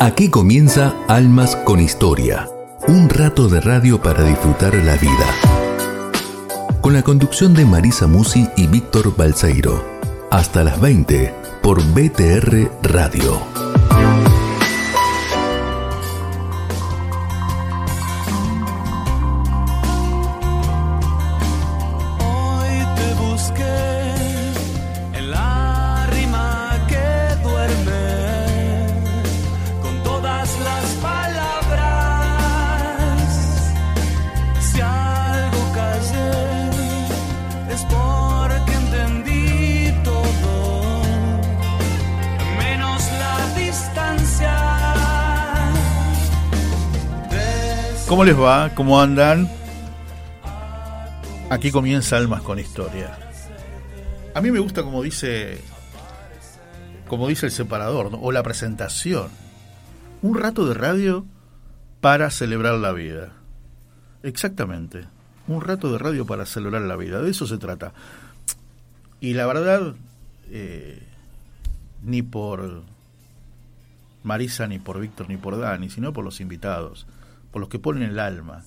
Aquí comienza Almas con Historia, un rato de radio para disfrutar la vida. Con la conducción de Marisa Musi y Víctor Balseiro. Hasta las 20 por BTR Radio. ¿Cómo les va? ¿Cómo andan? Aquí comienza Almas con Historia. A mí me gusta como dice como dice el separador o la presentación. Un rato de radio para celebrar la vida. Exactamente. Un rato de radio para celebrar la vida. De eso se trata. Y la verdad, eh, ni por Marisa, ni por Víctor, ni por Dani, sino por los invitados por los que ponen el alma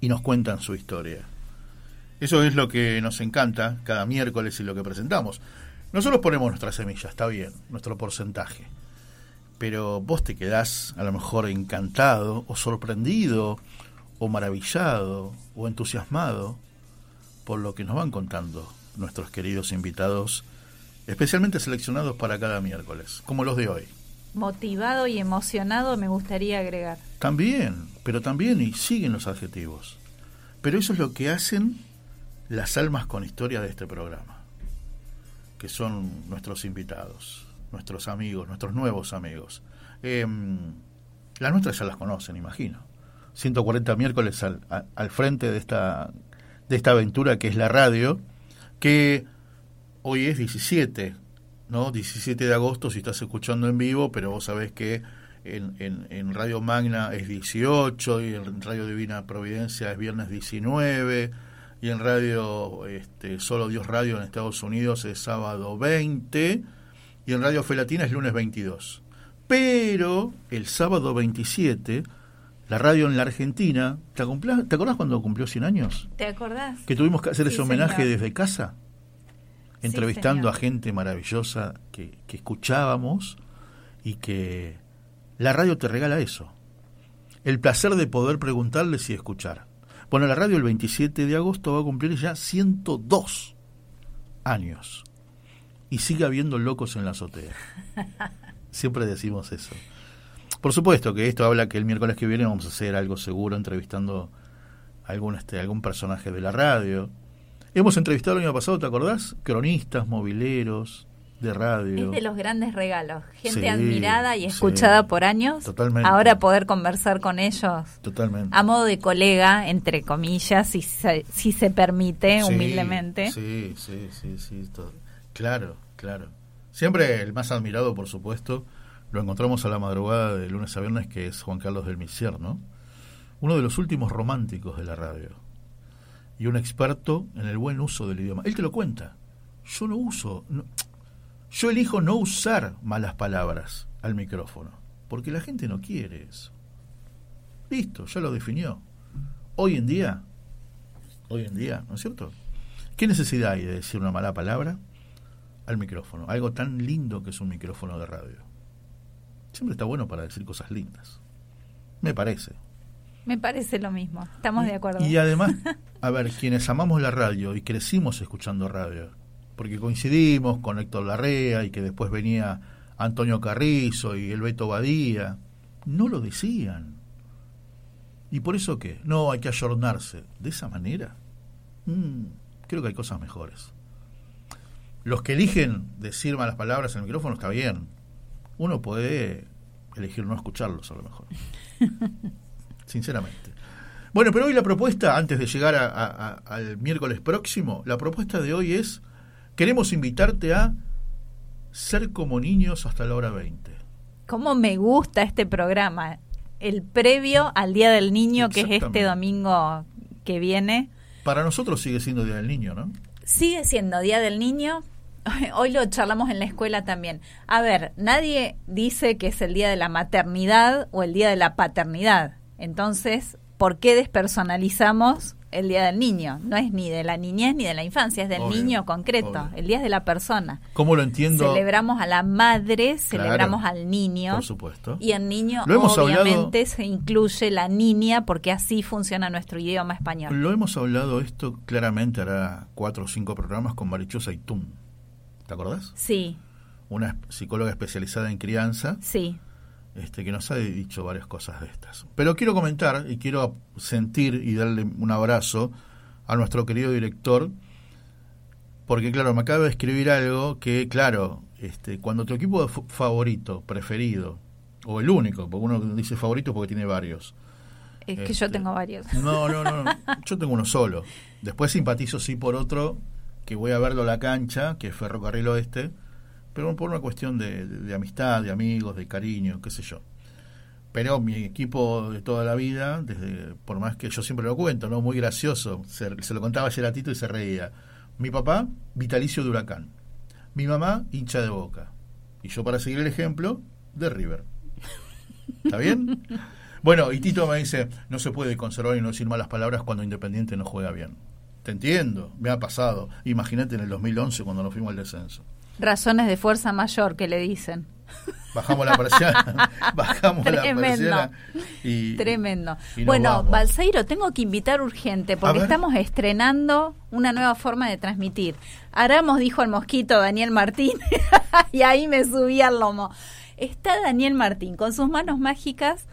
y nos cuentan su historia. Eso es lo que nos encanta cada miércoles y lo que presentamos. Nosotros ponemos nuestra semilla, está bien, nuestro porcentaje. Pero vos te quedás a lo mejor encantado o sorprendido o maravillado o entusiasmado por lo que nos van contando nuestros queridos invitados, especialmente seleccionados para cada miércoles, como los de hoy motivado y emocionado me gustaría agregar. También, pero también y siguen los adjetivos. Pero eso es lo que hacen las almas con historia de este programa, que son nuestros invitados, nuestros amigos, nuestros nuevos amigos. Eh, las nuestras ya las conocen, imagino. 140 miércoles al, al frente de esta, de esta aventura que es la radio, que hoy es 17 ¿no? 17 de agosto si estás escuchando en vivo, pero vos sabés que en, en, Radio Magna es 18 y en Radio Divina Providencia es viernes 19 y en Radio este, Solo Dios Radio en Estados Unidos es sábado 20 y en Radio Fe Latina es lunes 22. Pero el sábado 27 la radio en la Argentina, ¿te, ¿te acordás cuando cumplió 100 años? ¿Te acordás? Que tuvimos que hacer ese homenaje desde casa entrevistando a gente maravillosa que, que escuchábamos y que la radio te regala eso. El placer de poder preguntarles y escuchar. Bueno, la radio el 27 de agosto va a cumplir ya 102 años. Y sigue habiendo locos en la azotea. Siempre decimos eso. Por supuesto que esto habla que el miércoles que viene vamos a hacer algo seguro entrevistando a algún, este, algún personaje de la radio Hemos entrevistado el año pasado, ¿te acordás? Cronistas, mobileros, de radio. Es de los grandes regalos. Gente admirada y escuchada por años. Totalmente. Ahora poder conversar con ellos. Totalmente. A modo de colega, entre comillas, si se, si se permite, humildemente. Sí, sí, sí, sí. Claro, claro. Siempre el más admirado, por supuesto, lo encontramos a la madrugada de lunes a viernes, que es Juan Carlos del Misier, ¿no? Uno de los últimos románticos de la radio y un experto en el buen uso del idioma. Él te lo cuenta. Yo no uso, yo elijo no usar malas palabras al micrófono, porque la gente no quiere eso. Listo, ya lo definió. Hoy en día, hoy en día, ¿no es cierto? ¿Qué necesidad hay de decir una mala palabra al micrófono? Algo tan lindo que es un micrófono de radio. Siempre está bueno para decir cosas lindas. Me parece. Me parece lo mismo, estamos de acuerdo. Y además, a ver, quienes amamos la radio y crecimos escuchando radio, porque coincidimos con Héctor Larrea y que después venía Antonio Carrizo y el Beto Badía, no lo decían. ¿Y por eso qué? No, hay que ayornarse. ¿De esa manera? Mm, creo que hay cosas mejores. Los que eligen decir malas palabras en el micrófono está bien. Uno puede elegir no escucharlos a lo mejor. sinceramente. Bueno, pero hoy la propuesta, antes de llegar al miércoles próximo, la propuesta de hoy es, queremos invitarte a ser como niños hasta la hora 20. ¿Cómo me gusta este programa? El previo al Día del Niño, que es este domingo que viene. Para nosotros sigue siendo Día del Niño, ¿no? Sigue siendo Día del Niño, Hoy lo charlamos en la escuela también. A ver, nadie dice que es el día de la maternidad o el día de la paternidad. Entonces, ¿por qué despersonalizamos el Día del Niño. No es ni de la niñez ni de la infancia, es del niño concreto. El día es de la persona. ¿Cómo lo entiendo? Celebramos a la madre, celebramos al niño. Por supuesto. Y el niño, obviamente, se incluye la niña porque así funciona nuestro idioma español. Lo hemos hablado esto claramente, hará cuatro o cinco programas con Marichosa Itún. ¿Te acordás? Sí. Una psicóloga especializada en crianza. Sí este, que nos ha dicho varias cosas de estas. Pero quiero comentar y quiero sentir y darle un abrazo a nuestro querido director, porque claro, me acaba de escribir algo que, claro, este, cuando tu equipo favorito, preferido, o el único, porque uno dice favorito porque tiene varios. Es que yo este, tengo varios. No, no, no, yo tengo uno solo. Después simpatizo sí por otro, que voy a verlo a la cancha, que es Ferrocarril Oeste, pero por una cuestión de, amistad, de amigos, de cariño, qué sé yo. Pero mi equipo de toda la vida, desde por más que yo siempre lo cuento, no muy gracioso, se, lo contaba ayer a Tito y se reía. Mi papá, vitalicio de Huracán. Mi mamá, hincha de Boca. Y yo, para seguir el ejemplo, de River. ¿Está bien? Bueno, y Tito me dice, no se puede conservar y no decir malas palabras cuando Independiente no juega bien. Te entiendo, me ha pasado. Imagínate en el 2011 cuando nos fuimos al descenso. Razones de fuerza mayor que le dicen. Bajamos la persiana, bajamos Tremendo. la y, Tremendo. bueno, Balseiro, tengo que invitar urgente porque estamos estrenando una nueva forma de transmitir. Aramos dijo el mosquito Daniel Martín y ahí me subí al lomo. Está Daniel Martín con sus manos mágicas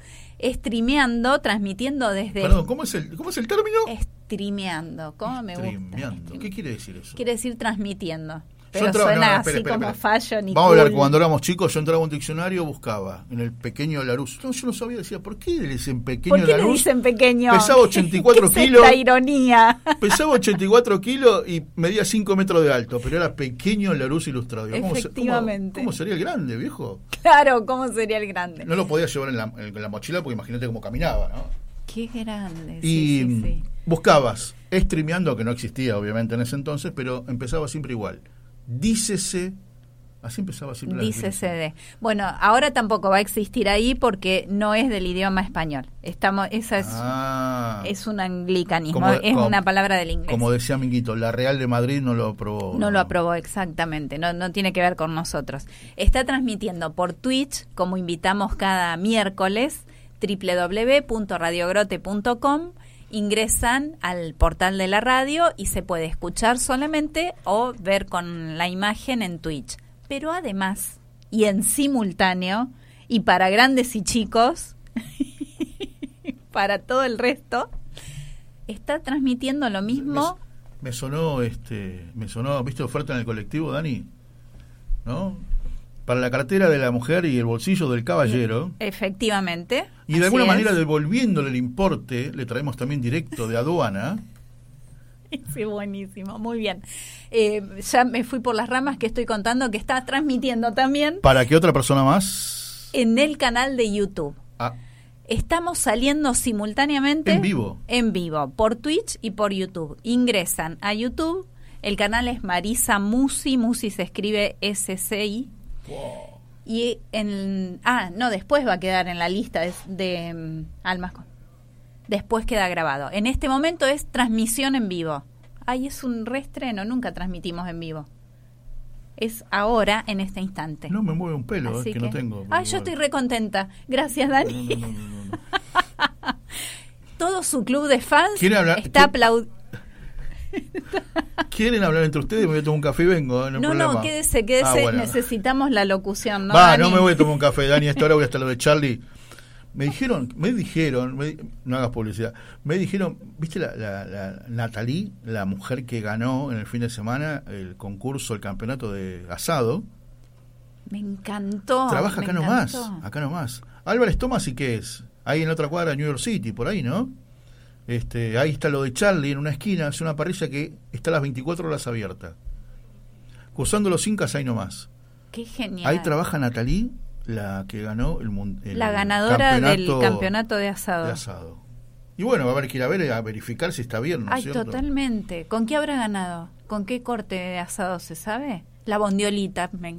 streameando, transmitiendo desde... Perdón, ¿cómo es el, cómo es el término? Streameando, ¿cómo me gusta? ¿Qué quiere decir eso? Quiere decir transmitiendo. Pero suena así como fashion y Vamos a ver, cuando éramos chicos, yo entraba a un diccionario, buscaba en el pequeño Larus. No, yo no sabía, decía, ¿por qué le dicen pequeño ¿Por qué le dicen pequeño? Pesaba 84 kilos. esta ironía. Pesaba 84 kilos y medía 5 metros de alto, pero era pequeño Larus ilustrado. Efectivamente. ¿Cómo, sería el grande, viejo? Claro, ¿cómo sería el grande? No lo podía llevar en la, en la mochila porque imagínate cómo caminaba, ¿no? Qué grande. Y sí, sí, buscabas, streameando, que no existía obviamente en ese entonces, pero empezaba siempre igual dícese Así empezaba siempre. Dícese de. Bueno, ahora tampoco va a existir ahí porque no es del idioma español. Estamos, esa es, ah. es un anglicanismo, es una palabra del inglés. Como decía Minguito, la Real de Madrid no lo aprobó. No, lo aprobó, exactamente. No, no tiene que ver con nosotros. Está transmitiendo por Twitch, como invitamos cada miércoles, www.radiogrote.com ingresan al portal de la radio y se puede escuchar solamente o ver con la imagen en Twitch. Pero además, y en simultáneo, y para grandes y chicos, para todo el resto, está transmitiendo lo mismo. Me, me, sonó, este, me sonó, ¿viste oferta en el colectivo, Dani? ¿No? Para la cartera de la mujer y el bolsillo del caballero. Efectivamente. Y de alguna manera, devolviéndole el importe, le traemos también directo de aduana. Sí, buenísimo, muy bien. Eh, ya me fui por las ramas que estoy contando que está transmitiendo también. ¿Para qué otra persona más? En el canal de YouTube. Ah. Estamos saliendo simultáneamente. En vivo. En vivo, por Twitch y por YouTube. Ingresan a YouTube. El canal es Marisa Musi. Musi se escribe S-C-I y en. Ah, no, después va a quedar en la lista de, de mm, Almas Después queda grabado. En este momento es transmisión en vivo. Ay, es un reestreno, nunca transmitimos en vivo. Es ahora, en este instante. No me mueve un pelo, es que, no tengo. Ay, yo estoy recontenta. Gracias, Dani. Todo su club de fans está aplaudiendo ¿Quieren hablar entre ustedes? Me voy a tomar un café y vengo. No, no, quédese, quédese. Ah, Necesitamos la locución, ¿no? Va, no me voy a tomar un café, Dani. Esta hora voy a estar lo de Charlie. Me dijeron, me dijeron, no hagas publicidad, me dijeron, ¿viste la, la, Natalie, la mujer que ganó en el fin de semana el concurso, el campeonato de asado? Me encantó. Trabaja acá nomás, acá nomás. Álvarez Tomás, ¿y qué es? Ahí en otra cuadra, New York City, por ahí, ¿no? Este, ahí está lo de Charlie en una esquina, es una parrilla que está a las 24 horas abierta. Cruzando los Incas ahí nomás. Qué genial. Ahí trabaja Natalie, la que ganó el, La ganadora del campeonato de asado. de asado. Y bueno, va a haber que ir a ver, a verificar si está bien, ¿no Ay, totalmente. ¿Con qué habrá ganado? ¿Con qué corte de asado se sabe? La bondiolita. me-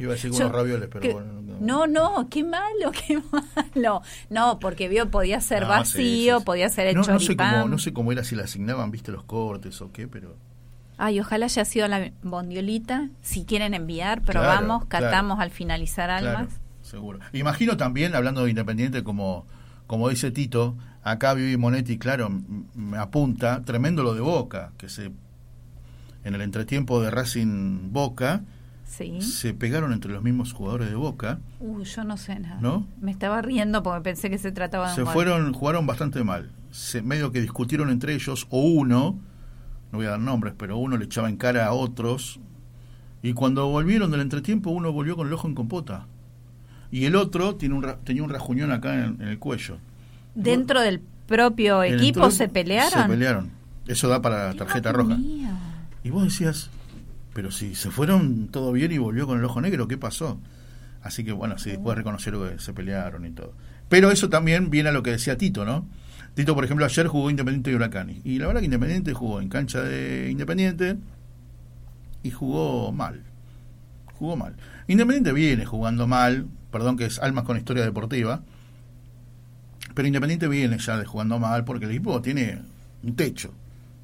Iba a decir unos ravioles, pero que- bueno. no, no, qué malo, qué malo. No, porque vio, podía ser No, vacío, sí, sí, sí. podía ser el no, no sé choripán. cómo, no sé cómo era si le asignaban, viste, los cortes o qué, pero Ay, ojalá haya sido la bondiolita. Si quieren enviar, probamos, claro. catamos al finalizar almas. claro, seguro. Imagino también, hablando de Independiente, como, como dice Tito, acá Vivi Monetti, claro, me apunta, tremendo lo de Boca, que se en el entretiempo de Racing Boca Sí. se pegaron entre los mismos jugadores de Boca, Uy, yo no sé nada. ¿no? Me estaba riendo porque pensé que se trataba de un Se gol. fueron, jugaron bastante mal. Se, medio que discutieron entre ellos, o uno, no voy a dar nombres, pero uno le echaba en cara a otros. Y cuando volvieron del entretiempo, uno volvió con el ojo en compota. Y el otro tiene un, tenía un rajuñón acá en, en el cuello. Dentro del propio equipo se pelearon. Se pelearon. Eso da para tarjeta roja. Mío. Y vos decías, pero si se fueron todo bien y volvió con el ojo negro, ¿qué pasó? Así que bueno, sí, después reconocieron que se pelearon y todo. Pero eso también viene a lo que decía Tito, ¿no? Tito, por ejemplo, ayer jugó Independiente y Huracán. Y la verdad que Independiente jugó en cancha de Independiente y jugó mal. Jugó mal. Independiente viene jugando mal, perdón que es Almas con historia deportiva, pero Independiente viene ya de jugando mal porque el equipo tiene un techo.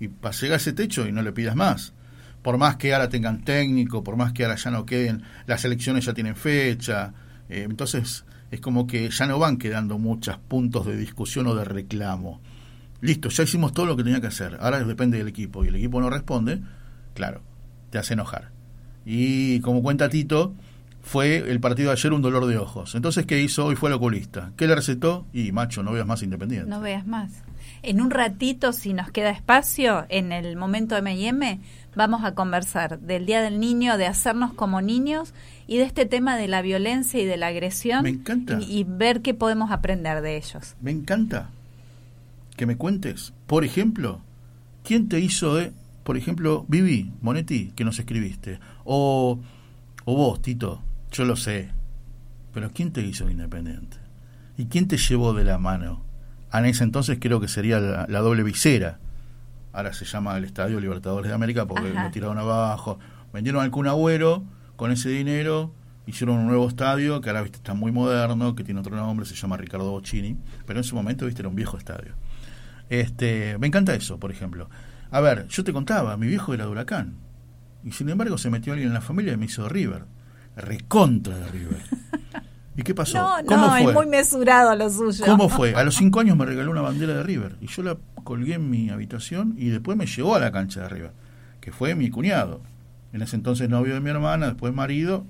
Y para llegar a ese techo y no le pidas más. Por más que ahora tengan técnico, por más que ahora ya no queden, las elecciones ya tienen fecha. eh, entonces es como que ya no van quedando muchos puntos de discusión o de reclamo. Listo, ya hicimos todo lo que tenía que hacer. Ahora depende del equipo y el equipo no responde, claro, te hace enojar. Y como cuenta Tito, fue el partido de ayer un dolor de ojos. Entonces, ¿qué hizo? Hoy fue el oculista. ¿Qué le recetó? Y macho, no veas más independiente. No veas más. En un ratito, si nos queda espacio, en el momento M&M, vamos a conversar del Día del Niño, de hacernos como niños y de este tema de la violencia y de la agresión. Me encanta. Y, y ver qué podemos aprender de ellos. Me encanta que me cuentes, por ejemplo, quién te hizo de, por ejemplo, Vivi Monetti, que nos escribiste, o, o vos, Tito, yo lo sé, pero quién te hizo independiente y quién te llevó de la mano. En ese entonces creo que sería la, la doble visera. Ahora se llama el Estadio Libertadores de América porque Ajá. lo tiraron abajo. Vendieron al Kun Agüero con ese dinero, hicieron un nuevo estadio que ahora viste está muy moderno, que tiene otro nombre, se llama Ricardo Bocini, pero en su momento viste era un viejo estadio. Este, me encanta eso, por ejemplo. A ver, yo te contaba, mi viejo era de Huracán. Y sin embargo se metió alguien en la familia y me hizo River. Recontra de River. ¿Y qué pasó? No, ¿Cómo no, fue? es muy mesurado lo suyo. ¿Cómo fue? A los cinco años me regaló una bandera de River y yo la colgué en mi habitación y después me llevó a la cancha de River, que fue mi cuñado. En ese entonces novio de mi hermana, después marido.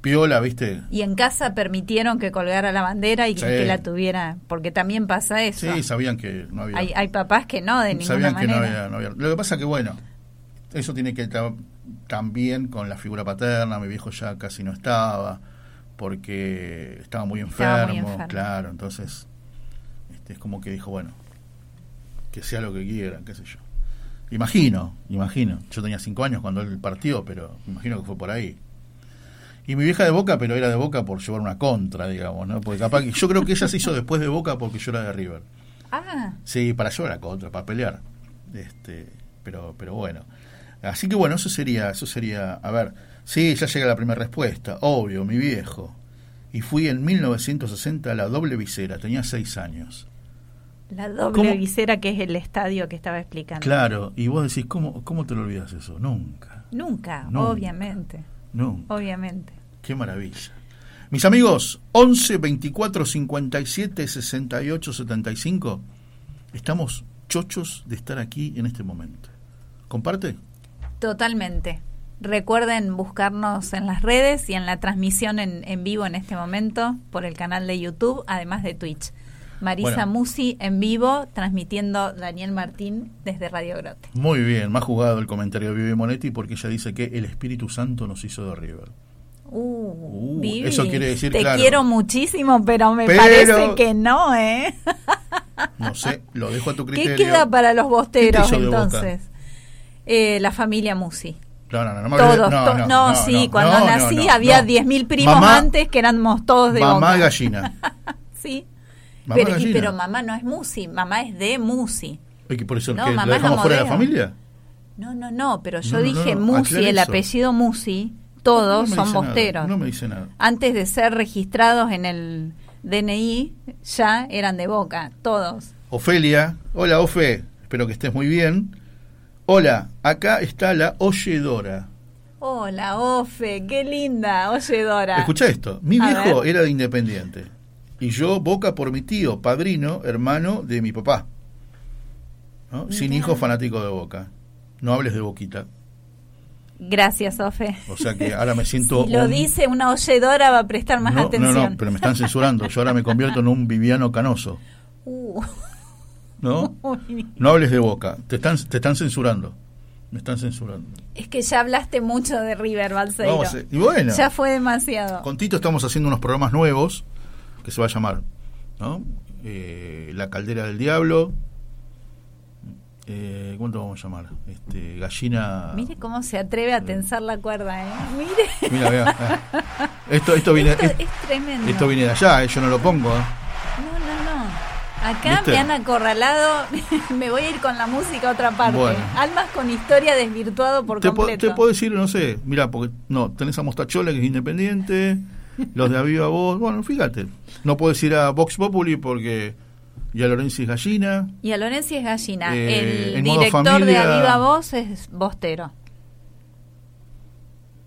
Piola, ¿viste? Y en casa permitieron que colgara la bandera y Sí. que la tuviera, porque también pasa eso. Sí, sabían que no había. hay, hay papás que no, de ninguna sabían que no manera. había, no había- Lo que pasa que, bueno, eso tiene que estar también con la figura paterna. Mi viejo ya casi no estaba porque estaba muy enfermo, Estaba muy enfermo. claro. Entonces, este, es como que dijo, bueno, que sea lo que quieran, qué sé yo. Imagino, imagino. Yo tenía cinco años cuando él partió, pero imagino que fue por ahí. Y mi vieja de Boca, pero era de Boca por llevar una contra, digamos, ¿no? Porque capaz que yo creo que ella se hizo después de Boca porque yo era de River. Ah, Sí, para llevar la contra, para pelear. Este, pero, pero bueno. Así que bueno, eso sería, eso sería, a ver, sí, ya llega la primera respuesta, obvio, mi viejo. Y fui en 1960 a la doble visera, tenía seis años. la doble ¿Cómo? visera que es el estadio que estaba explicando. Claro, y vos decís, ¿cómo, cómo te lo olvidas eso? Nunca, Nunca, Nunca. obviamente, nunca. obviamente. Qué maravilla. Mis amigos, 11 24 57 68 75, estamos chochos de estar aquí en este momento. ¿Comparte? Totalmente. Recuerden buscarnos en las redes y en la transmisión en, en vivo en este momento por el canal de YouTube, además de Twitch. Marisa Bueno. Musi en vivo, transmitiendo Daniel Martín desde Radio Grote. Muy bien, más jugado el comentario de Vivi Monetti porque ella dice que el Espíritu Santo nos hizo de River. Uh, Uh, Vivi, eso quiere decir, te claro. quiero muchísimo, pero me Pero- parece que no, ¿eh? No sé, lo dejo a tu ¿Qué criterio. queda para los bosteros ¿Qué entonces? Eh, la familia Musi. No, no, no, no Todos, to- no, sí, cuando no, nací no, no, había no. 10.000 primos Mamá- antes que éramos todos de Mamá Boca. gallina. Sí. Mamá pero, y- gallina. pero mamá no es Musi, mamá es de Musi. ¿Por eso No, que mamá la dejamos no fuera de la familia? No, no, no, pero yo No, no, dije no, no, Musi, el eso. apellido Musi, todos No son nada, bosteros. no me dice nada. Antes de ser registrados en el DNI, ya eran de Boca, todos. Ofelia, hola Ofe, espero que estés muy bien. Hola, acá está la oyedora. Hola, Ofe, qué linda, oye Dora. Escucha esto, mi viejo era de Independiente y yo Boca por mi tío, padrino, hermano de mi papá. ¿no? Sin hijo fanático de Boca. No hables de Boquita. Gracias, Ofe. O sea que ahora me siento... Si lo un- dice una oyedora va a prestar más no, atención. No, no, pero me están censurando. Yo ahora me convierto en un Viviano Canoso. Uh, ¿No? No hables de Boca. Te están, te están censurando. Me están censurando. Es que ya hablaste mucho de River, Balseiro. Y bueno. Ya fue demasiado. Con Tito estamos haciendo unos programas nuevos que se va a llamar ¿no? Eh, La Caldera del Diablo. Eh, ¿Cómo te vamos a llamar? Este, gallina. Mire cómo se atreve a tensar la cuerda, ¿eh? Mire. Mira, vea. eh. Esto, esto viene, Esto es- es tremendo. esto viene de allá, eh, yo no lo pongo. eh. Acá ¿Viste? me han acorralado. me voy a ir con la música a otra parte. Bueno. Almas con historia desvirtuado por Te, po- completo. te puedo decir, no sé, mira, porque no, tenés a Mostachola que es independiente, los de Aviva Voz, bueno, fíjate, no puedo decir a Vox Populi porque ya Lorenzi es gallina, Y a Lorenzi es gallina. Eh, el director de familia- Aviva Voz es Bostero.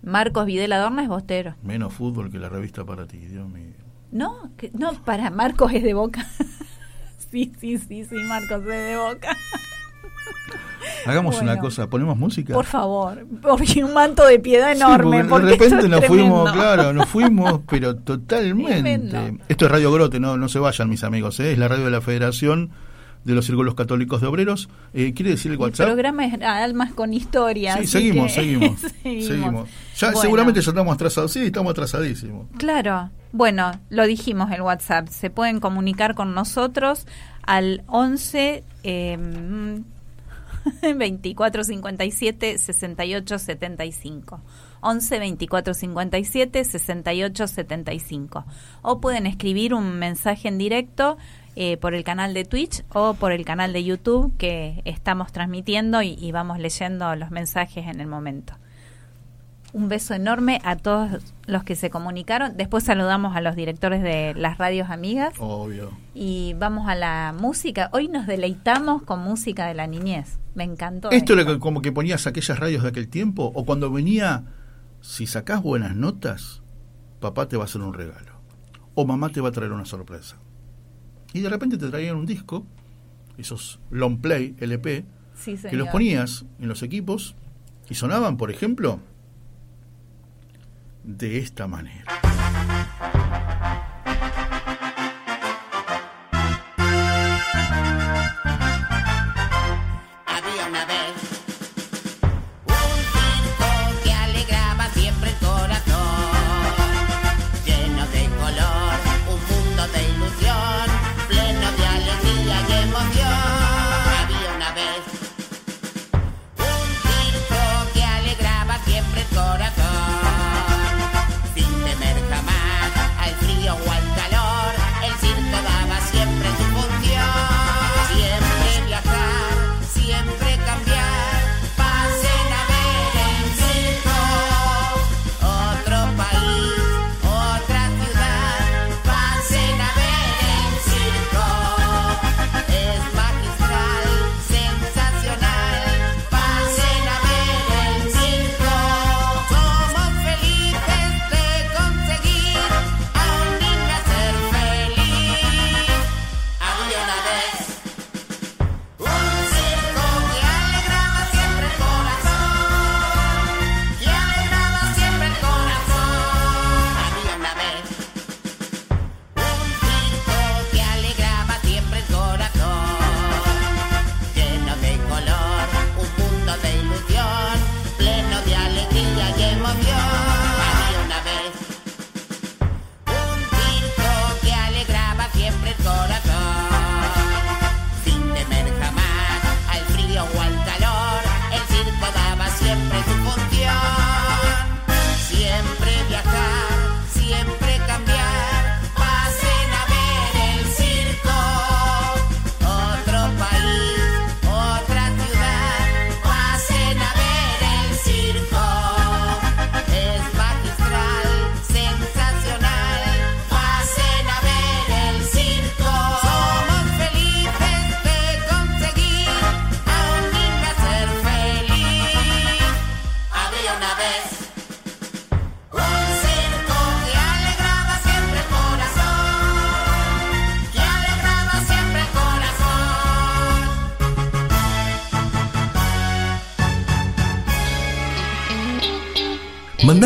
Marcos Vidal Adorna es Bostero. menos fútbol que la revista para ti, Dios mío. No, que- no, para Marcos es de Boca. sí, sí, sí, sí, Marcos de Boca. Hagamos Bueno. una cosa, ponemos música. Por favor, porque un manto de piedad enorme. porque porque de repente nos fuimos, claro, nos fuimos, pero totalmente. Tremendo. Esto es Radio Grote, no, no se vayan mis amigos, ¿eh? es la radio de la Federación de los Círculos Católicos de Obreros. Eh, ¿Quiere decir el El WhatsApp? programa es Almas con Historia. Sí, seguimos, que- seguimos, seguimos. seguimos. Ya Bueno. seguramente ya estamos atrasados. Sí, estamos atrasadísimos. Claro. Bueno, lo dijimos el WhatsApp. Se pueden comunicar con nosotros al 11 eh, 24 57 68 75. 11 24 57 68 75. O pueden escribir un mensaje en directo eh, por el canal de Twitch o por el canal de YouTube que estamos transmitiendo y, y vamos leyendo los mensajes en el momento. Un beso enorme a todos los que se comunicaron. Después saludamos a los directores de las radios amigas Obvio. y vamos a la música. Hoy nos deleitamos con música de la niñez. Me encantó. Esto es lo que, como que ponías aquellas radios de aquel tiempo, o cuando venía, si sacás buenas notas, papá te va a hacer un regalo, o mamá te va a traer una sorpresa. Y de repente te traían un disco, esos long play, LP, Sí, que los ponías en los equipos y sonaban, por ejemplo, de esta manera.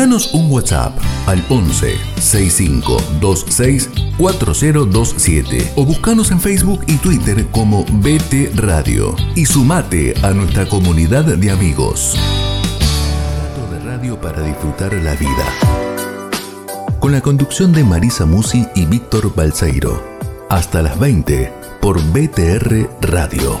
Un WhatsApp al 11 6526 4027 o buscanos en Facebook y Twitter como BT Radio y sumate a nuestra comunidad de amigos. Rato de radio para disfrutar la vida. Con la conducción de Marisa Musi y Víctor Balseiro. Hasta las 20 por BTR Radio.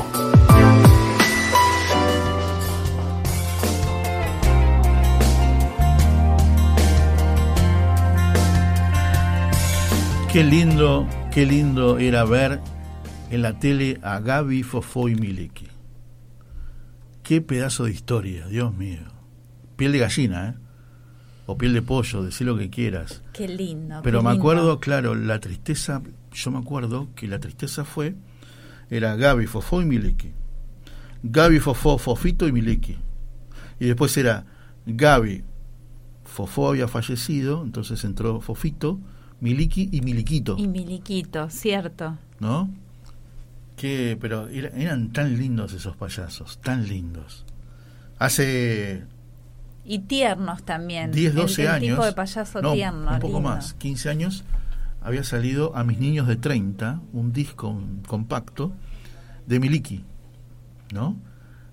Qué lindo, qué lindo era ver en la tele a Gaby, Fofó y Miliki. Qué pedazo de historia, Dios mío. Piel de gallina, ¿eh? O piel de pollo, decir lo que quieras. Qué lindo. Pero qué me lindo. acuerdo, claro, la tristeza, yo me acuerdo que la tristeza fue, era Gaby, Fofó y Miliki. Gaby, Fofó, Fofito y Miliki. Y después era Gaby, Fofó había fallecido, entonces entró Fofito, Miliki y Miliquito, Y Miliquito, cierto. ¿no? Que, pero era- eran tan lindos esos payasos, tan lindos. Hace Y tiernos también. 10, El- 12 el, años. tipo de payaso no, tierno. un poco lindo. más, 15 años, había salido a mis niños de 30 un disco un compacto de Miliki, ¿no?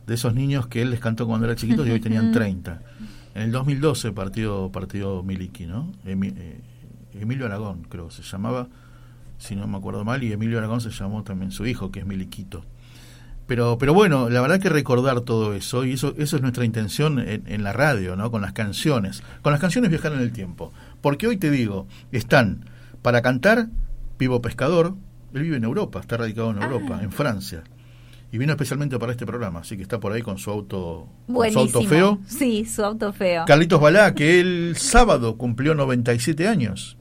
De esos niños que él les cantó cuando era chiquito y hoy tenían 30. En el 2012 partió, partió Miliki, ¿no? Eh, Emilio Aragón, creo, se llamaba, si no me acuerdo mal, y Emilio Aragón se llamó también su hijo, que es Miliquito. Pero, pero bueno, la verdad que recordar todo eso, y eso, eso es nuestra intención en, en la radio, ¿no? Con las canciones. Con las canciones viajar en el tiempo. Porque hoy te digo, están para cantar Pivo Pescador, él vive en Europa, está radicado en Europa, en Francia. Y vino especialmente para este programa, así que está por ahí con su auto, con su auto feo. Sí, su auto feo. Carlitos Balá, que el sábado cumplió 97 años.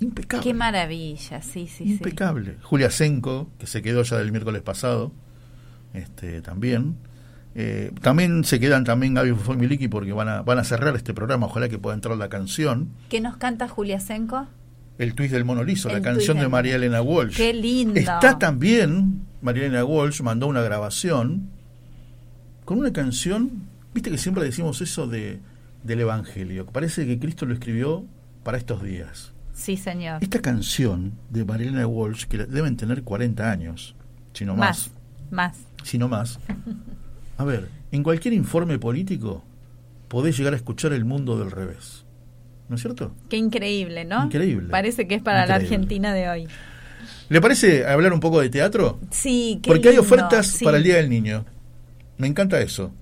Impecable. Qué maravilla, sí, sí, sí. Impecable. Julia Senko, que se quedó ya del miércoles pasado, este, también. Eh, también se quedan también Gaby Fufo y Miliki porque van a, van a cerrar este programa. Ojalá que pueda entrar la canción. ¿Qué nos canta Julia Senko? El twist del Mono Liso, la canción de María Elena Walsh. Qué lindo. Está también, María Elena Walsh mandó una grabación con una canción, viste que siempre decimos eso de, del Evangelio, que parece que Cristo lo escribió para estos días. Sí, señor. Esta canción de Marilena Walsh, que deben tener 40 años, si no más, Más, más. si no más. A ver, en cualquier informe político podés llegar a escuchar el mundo del revés. ¿No es cierto? Qué increíble, ¿no? Increíble. Parece que es para la Increíble. Argentina de hoy. ¿Le parece hablar un poco de teatro? Sí, qué Porque hay lindo, ofertas sí. para el Día del Niño. Me encanta eso.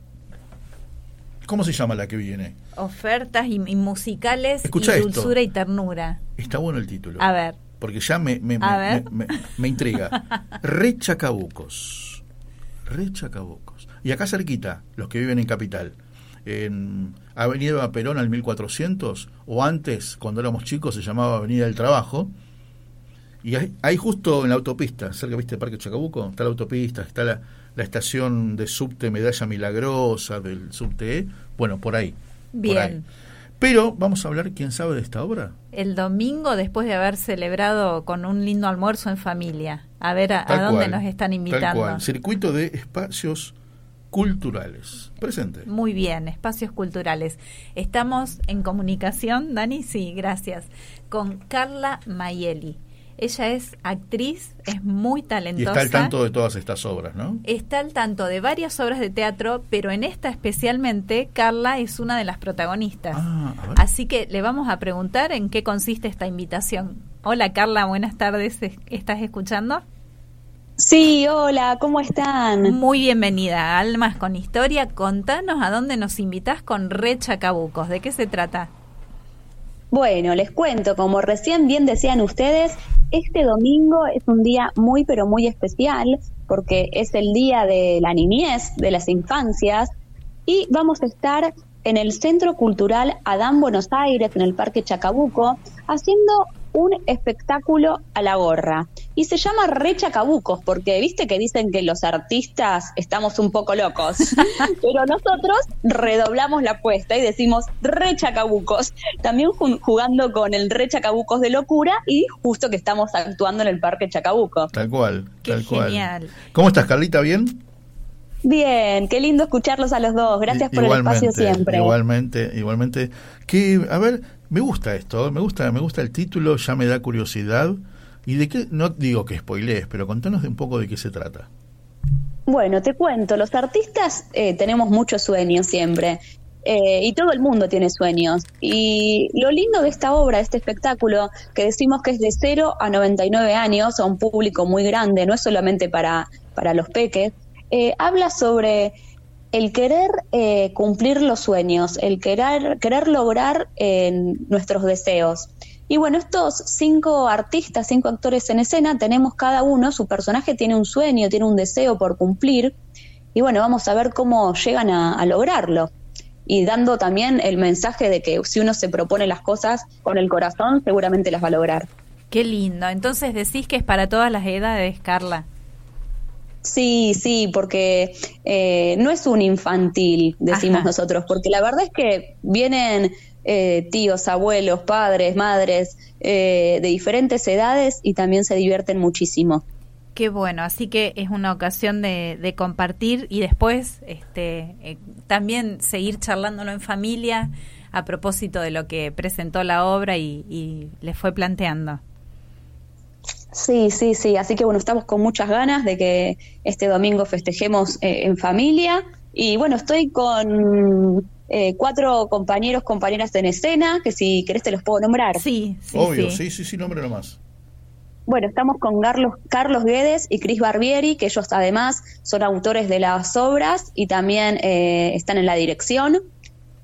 ¿Cómo se llama la que viene? Ofertas y, y musicales Escucha y esto. dulzura y ternura. Está bueno el título. A ver. Porque ya me, me, me- me- me- intriga. Re Chacabucos. Re Chacabucos. Y acá cerquita, los que viven en Capital. En Avenida Perón al 1400, o antes, cuando éramos chicos, se llamaba Avenida del Trabajo. Y ahí, ahí justo en la autopista, cerca, ¿viste, el Parque Chacabuco? Está la autopista, está la, la estación de subte Medalla Milagrosa del subte E. Bueno, por ahí. por Bien. ahí. Pero vamos a hablar, ¿quién sabe de esta obra? El domingo, después de haber celebrado con un lindo almuerzo en familia. A ver a, dónde cual, nos están tal invitando. cual. Circuito de espacios culturales. Presente. Muy bien, espacios culturales. Estamos en comunicación, Dani, sí, gracias, con Carla Mayeli. Ella es actriz, es muy Y talentosa. está al tanto de todas estas obras, ¿no? Está al tanto de varias obras de teatro, pero en esta especialmente, Carla es una de las protagonistas. Ah. Así que le vamos a preguntar en qué consiste esta invitación. Hola Carla, buenas tardes. ¿Es- ¿Estás escuchando? Sí, hola, ¿cómo están? Muy bienvenida a Almas con Historia. Contanos a dónde nos invitás con Re Chacabucos. ¿De qué se trata? Bueno, les cuento, como recién bien decían ustedes, este domingo es un día muy pero muy especial porque es el día de la niñez, de las infancias y vamos a estar en el Centro Cultural Adán Buenos Aires, en el Parque Chacabuco, haciendo un espectáculo a la gorra. Y se llama Re Chacabucos, porque viste que dicen que los artistas estamos un poco locos. Pero nosotros redoblamos la apuesta y decimos Re Chacabucos. También jugando con el Re Chacabucos de locura y justo que estamos actuando en el Parque Chacabuco. Tal cual, Qué tal cual. genial. ¿Cómo estás, Carlita? ¿Bien? Bien, qué lindo escucharlos a los dos. Gracias por el espacio siempre. Igualmente, igualmente. Que, a ver, me gusta esto, me gusta, me gusta el título, ya me da curiosidad. ¿Y de qué? No digo que spoilees, pero contanos de un poco de qué se trata. Bueno, te cuento, los artistas eh, tenemos muchos sueños siempre. eh, y todo el mundo tiene sueños. Y lo lindo de esta obra, de este espectáculo, que decimos que es de 0 a 99 años, a un público muy grande, no es solamente para, para los peques, eh, habla sobre el querer eh, cumplir los sueños, el querer, querer lograr eh, nuestros deseos. Y bueno, estos cinco artistas, cinco actores en escena, tenemos cada uno, su personaje tiene un sueño, tiene un deseo por cumplir, y bueno, vamos a ver cómo llegan a, a lograrlo. Y dando también el mensaje de que si uno se propone las cosas con el corazón, seguramente las va a lograr. Qué lindo. Entonces decís que es para todas las edades, Carla. Sí, sí, porque eh, no es un infantil, decimos Ajá. nosotros, porque la verdad es que vienen eh, tíos, abuelos, padres, madres eh, de diferentes edades y también se divierten muchísimo. Qué bueno, así que es una ocasión de, de compartir y después este, eh, también seguir charlándolo en familia a propósito de lo que presentó la obra y, y les fue planteando. Sí, sí, sí, así que bueno, estamos con muchas ganas de que este domingo festejemos eh, en familia y bueno, estoy con eh, cuatro compañeros, compañeras en escena, que si querés te los puedo nombrar. Sí, sí, Obvio, sí. sí, sí, sí, nombre nomás. Bueno, estamos con Carlos, Carlos Guedes y Cris Barbieri, que ellos además son autores de las obras y también eh, están en la dirección.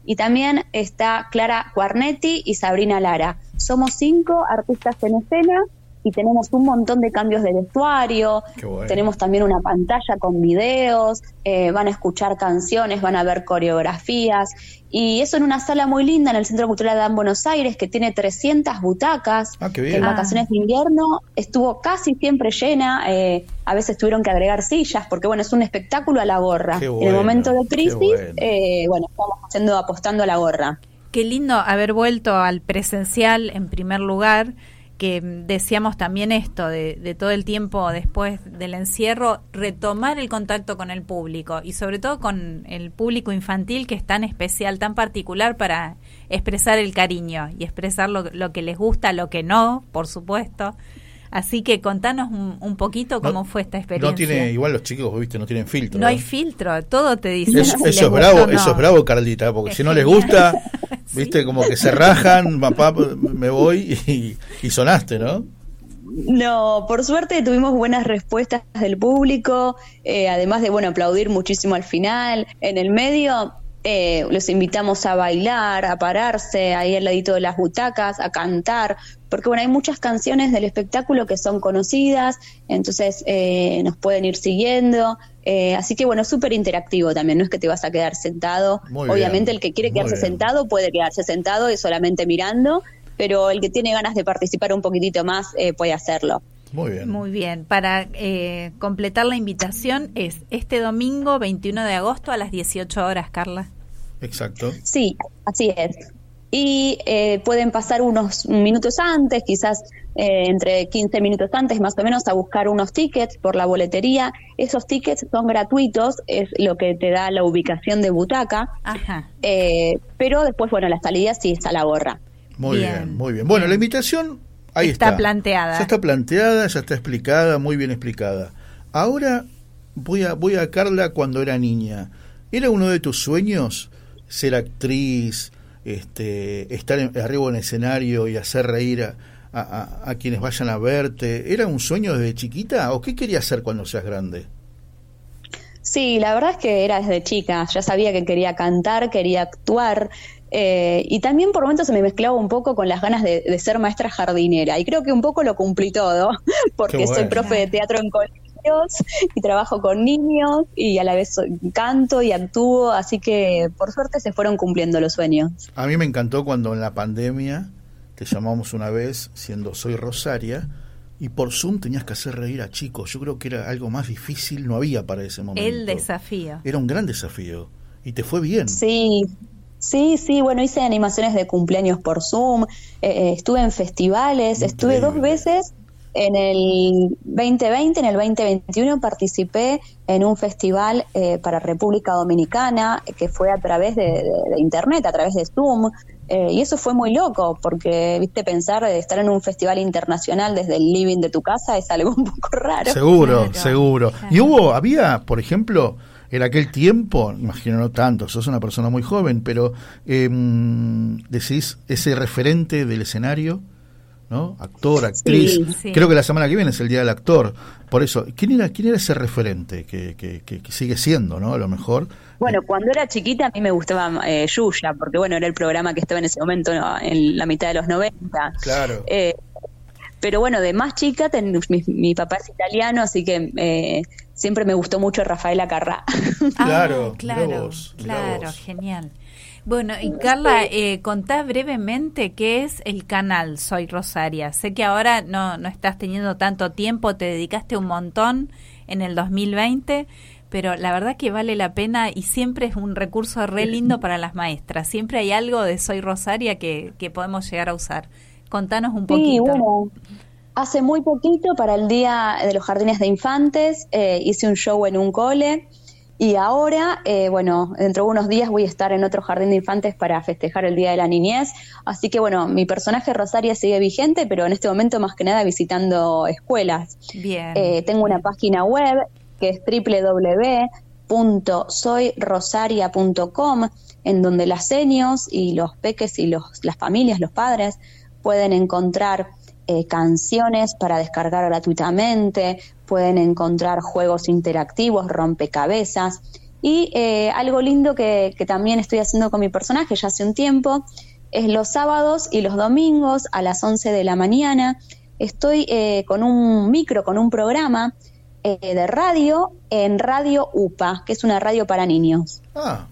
Y también está Clara Guarnetti y Sabrina Lara. Somos cinco artistas en escena y tenemos un montón de cambios de vestuario. Qué bueno. Tenemos también una pantalla con videos, eh, van a escuchar canciones, van a ver coreografías. Y eso en una sala muy linda en el Centro Cultural de Dan Buenos Aires, que tiene 300 butacas. Ah, qué que bien. en Ah. vacaciones de invierno estuvo casi siempre llena. eh, a veces tuvieron que agregar sillas, porque bueno, es un espectáculo a la gorra. En el momento de crisis, bueno. eh, bueno, estamos haciendo, apostando a la gorra. Qué lindo haber vuelto al presencial en primer lugar, que decíamos también esto, de, de todo el tiempo después del encierro, retomar el contacto con el público y sobre todo con el público infantil que es tan especial, tan particular para expresar el cariño y expresar lo, lo que les gusta, lo que no, por supuesto. Así que contanos un, un poquito cómo No- fue esta experiencia. No tiene, igual los chicos, viste, no tienen filtro. No hay filtro, todo te dice. Eso, si les eso es bravo, no. eso es bravo, Carlita, porque Es si no les gusta, Sí. viste, como que se rajan, papá, me voy y, y sonaste, ¿no? No, por suerte tuvimos buenas respuestas del público, eh, además de bueno aplaudir muchísimo al final. En el medio eh, los invitamos a bailar, a pararse ahí al ladito de las butacas, a cantar, porque bueno hay muchas canciones del espectáculo que son conocidas, entonces eh, nos pueden ir siguiendo. eh, así que bueno, súper interactivo también, no es que te vas a quedar sentado. Muy Obviamente bien, el que quiere quedarse sentado puede quedarse sentado y solamente mirando, pero el que tiene ganas de participar un poquitito más eh, puede hacerlo. Muy bien. Muy bien, para eh, completar la invitación es este domingo 21 de agosto a las 18 horas, Carla. Exacto. Sí, así es. Y eh, pueden pasar unos minutos antes, quizás eh, entre 15 minutos antes más o menos, a buscar unos tickets por la boletería. Esos tickets son gratuitos, es lo que te da la ubicación de butaca. Ajá. Eh, pero después, bueno, la salida sí está a la gorra. Muy bien, Bien. muy bien. Bueno, la invitación ahí Está está. planteada. Ya está planteada, ya está explicada, muy bien explicada. Ahora voy a, voy a Carla cuando era niña. ¿Era uno de tus sueños ser actriz, este, estar en- arriba en el escenario y hacer reír a, a- a- a quienes vayan a verte? ¿Era un sueño desde chiquita o qué querías hacer cuando seas grande? Sí, la verdad es que era desde chica, ya sabía que quería cantar, quería actuar eh, y también por momentos se me mezclaba un poco con las ganas de, de ser maestra jardinera y creo que un poco lo cumplí todo porque soy profe de teatro en colegios y trabajo con niños y a la vez canto y actúo, así que por suerte se fueron cumpliendo los sueños. A mí me encantó cuando en la pandemia te llamamos una vez siendo Soy Rosaria y por Zoom tenías que hacer reír a chicos. Yo creo que era algo más difícil, no había para ese momento. El desafío. Era un gran desafío y te fue bien. Sí, sí, sí, bueno, hice animaciones de cumpleaños por Zoom, eh, eh, estuve en festivales, estuve dos veces En el 2020, en el 2021 participé en un festival eh, para República Dominicana que fue a través de, de- de internet, a través de Zoom. eh, y eso fue muy loco porque, viste, pensar de estar en un festival internacional desde el living de tu casa es algo un poco raro. Seguro, Claro, seguro. claro. Y hubo, había, por ejemplo, en aquel tiempo, imagino no tanto, sos una persona muy joven, pero eh, decís ese referente del escenario, ¿no? Actor, actriz. Sí, sí. Creo que la semana que viene es el Día del Actor. Por eso, ¿quién era, quién era ese referente que, que, que- que sigue siendo, ¿no? A lo mejor. Bueno, cuando era chiquita a mí me gustaba eh, Yuya, porque bueno, era el programa que estaba en ese momento ¿no? en la mitad de los 90. Claro. Eh, pero bueno, de más chica, ten- mi, mi papá es italiano, así que eh, siempre me gustó mucho Rafaela Carrá. Claro, Ah, claro, vos, claro, vos. genial. Bueno, y Carla, eh, contá brevemente qué es el canal Soy Rosaria. Sé que ahora no, no estás teniendo tanto tiempo, te dedicaste un montón en el 2020, pero la verdad que vale la pena y siempre es un recurso re lindo para las maestras. Siempre hay algo de Soy Rosaria que, que podemos llegar a usar. Contanos un Sí, poquito. bueno, hace muy poquito, para el Día de los Jardines de Infantes, eh, hice un show en un cole. Y ahora, eh, bueno, dentro de unos días voy a estar en otro jardín de infantes para festejar el Día de la Niñez. Así que, bueno, mi personaje Rosaria sigue vigente, pero en este momento más que nada visitando escuelas. Bien. Eh, tengo una página web que es www.soyrosaria.com en donde las seños y los peques y los, las familias, los padres, pueden encontrar eh, canciones para descargar gratuitamente, pueden encontrar juegos interactivos, rompecabezas. Y eh, algo lindo que, que también estoy haciendo con mi personaje ya hace un tiempo es los sábados y los domingos a las 11 de la mañana. Estoy eh, con un micro, con un programa eh, de radio en Radio UPA, que es una radio para niños. Ah,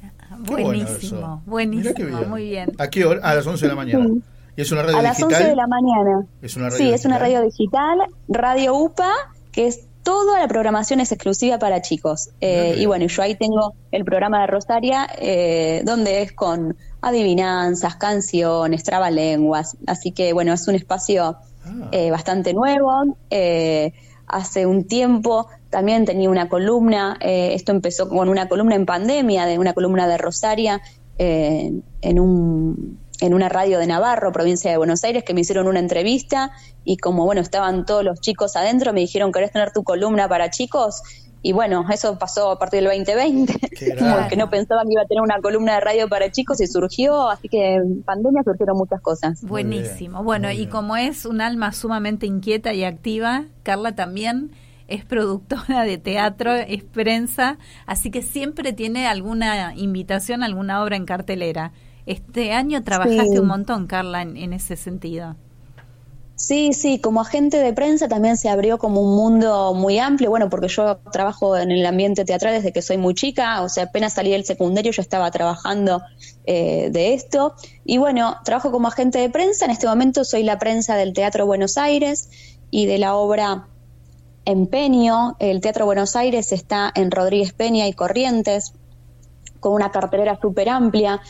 qué bueno buenísimo, eso. buenísimo, muy bien. ¿A qué hora? A las 11 de la mañana. Sí. ¿Y es una radio A las digital? 11 de la mañana. Es una radio sí, es una radio digital, Radio UPA, que es toda la programación es exclusiva para chicos. Eh, y bueno, yo ahí tengo el programa de Rosaria, eh, donde es con adivinanzas, canciones, trabalenguas. Así que bueno, es un espacio Ah. eh, bastante nuevo. Eh, hace un tiempo también tenía una columna, esto empezó con una columna en pandemia, de una columna de Rosaria en un en una radio de Navarro, provincia de Buenos Aires, que me hicieron una entrevista y como bueno estaban todos los chicos adentro, me dijeron querés tener tu columna para chicos y bueno eso pasó a partir del 2020, Qué como grande. que no pensaban que iba a tener una columna de radio para chicos y surgió, así que en pandemia surgieron muchas cosas. Buenísimo. Bueno, muy y bien. como es un alma sumamente inquieta y activa, Carla también es productora de teatro, es prensa, así que siempre tiene alguna invitación, alguna obra en cartelera. Este año trabajaste Sí. un montón, Carla, en, en ese sentido. Sí, sí, como agente de prensa también se abrió como un mundo muy amplio, bueno, porque yo trabajo en el ambiente teatral desde que soy muy chica, o sea, apenas salí del secundario yo estaba trabajando eh, de esto, y bueno, trabajo como agente de prensa, en este momento soy la prensa del Teatro Buenos Aires y de la obra Empeño, el Teatro Buenos Aires está en Rodríguez Peña y Corrientes, con una cartelera súper amplia.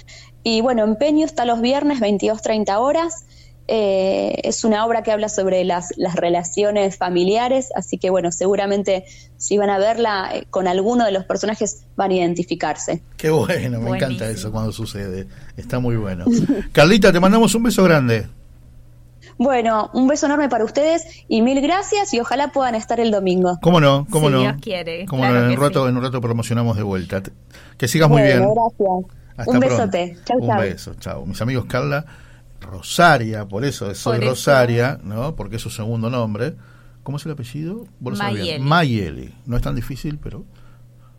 Y bueno, Empeño está los viernes 22-30 horas. Eh, es una obra que habla sobre las, las relaciones familiares, así que bueno, seguramente si van a verla eh, con alguno de los personajes van a identificarse. Qué bueno, me encanta eso cuando sucede. Está muy bueno. Carlita, te mandamos un beso grande. Bueno, un beso enorme para ustedes y mil gracias y ojalá puedan estar el domingo. ¿Cómo no? ¿Cómo Si no? Dios quiere, Cómo claro no, en un rato, sí. en un rato promocionamos de vuelta. Que sigas muy Bueno, bien. gracias. Hasta un pronto. besote. Chau, Un chau. beso, chao. Mis amigos Carla Rosaria, por eso es Soy Por eso. Rosaria, ¿no? Porque es su segundo nombre. ¿Cómo es el apellido? Mayeli. Mayeli. No es tan difícil, pero.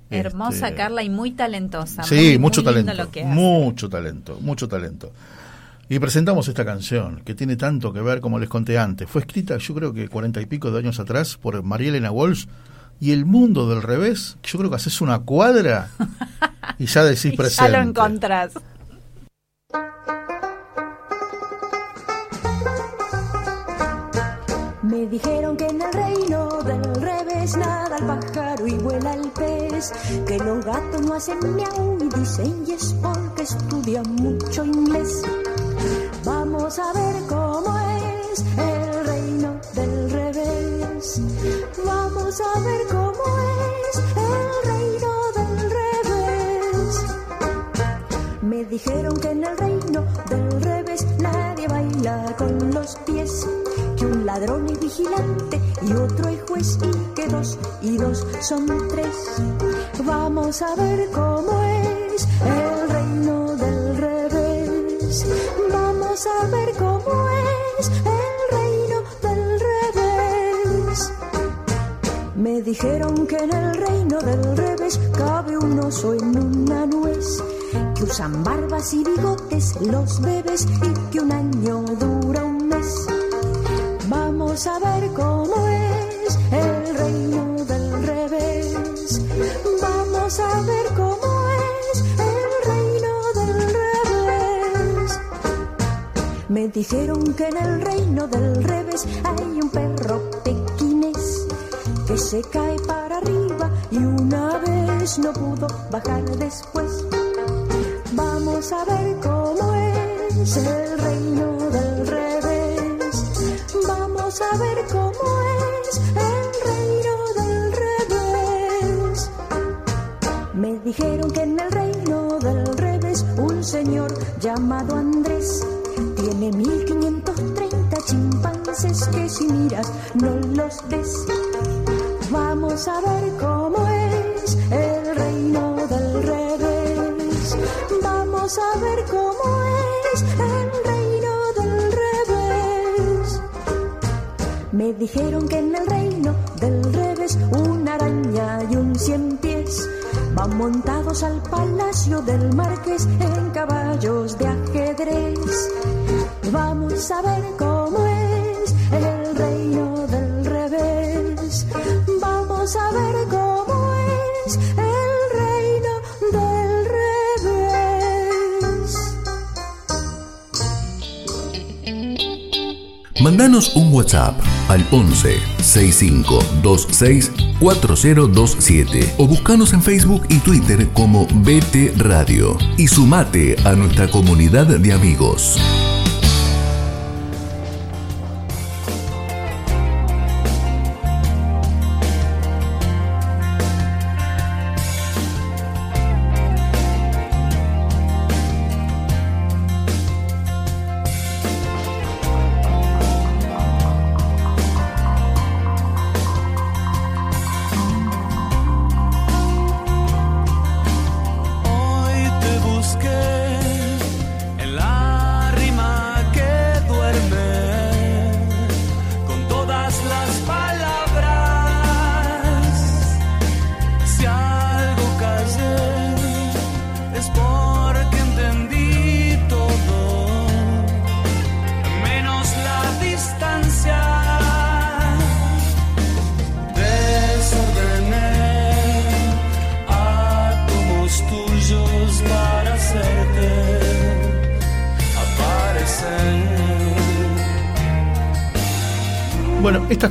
Hermosa este, Carla y muy talentosa. Sí, muy- mucho muy talento. lo que hace. Mucho talento, mucho talento. Y presentamos esta canción, que tiene tanto que ver, como les conté antes. Fue escrita, yo creo que cuarenta y pico de años atrás, por María Elena Walsh. Y el mundo del revés, yo creo que haces una cuadra y ya decís Y presente. ya lo encontrás. Me dijeron que en el reino del revés nada el pájaro y vuela el pez, que los gatos no hacen miau y dicen y es porque estudian mucho inglés. Vamos a ver cómo es el reino del revés. Me dijeron que en el reino del revés nadie baila con los pies, que un ladrón es vigilante y otro es juez y que dos y dos son tres. Vamos a ver cómo es el reino del revés. Vamos a ver cómo es el reino del revés. Me dijeron que en el reino del revés cabe un oso en una nuez usan barbas y bigotes los bebés y que un año dura un mes. Vamos a ver cómo es el reino del revés. Vamos a ver cómo es el reino del revés. Me dijeron que en el reino del revés hay un perro pequinés que se cae para arriba y una vez no pudo bajar después. A ver cómo es el reino del revés. Vamos a ver cómo es el reino del revés. Me dijeron que en el reino del revés un señor llamado Andrés tiene 1530 chimpancés que si miras no los ves. Vamos a ver cómo Dijeron que en el reino del revés una araña y un cien pies van montados al palacio del marqués en caballos de ajedrez. Vamos a ver cómo es el reino del revés. Vamos a ver cómo es el reino del revés. Mandanos un WhatsApp al 11 6526 4027 o buscanos en Facebook y Twitter como BT Radio y sumate a nuestra comunidad de amigos.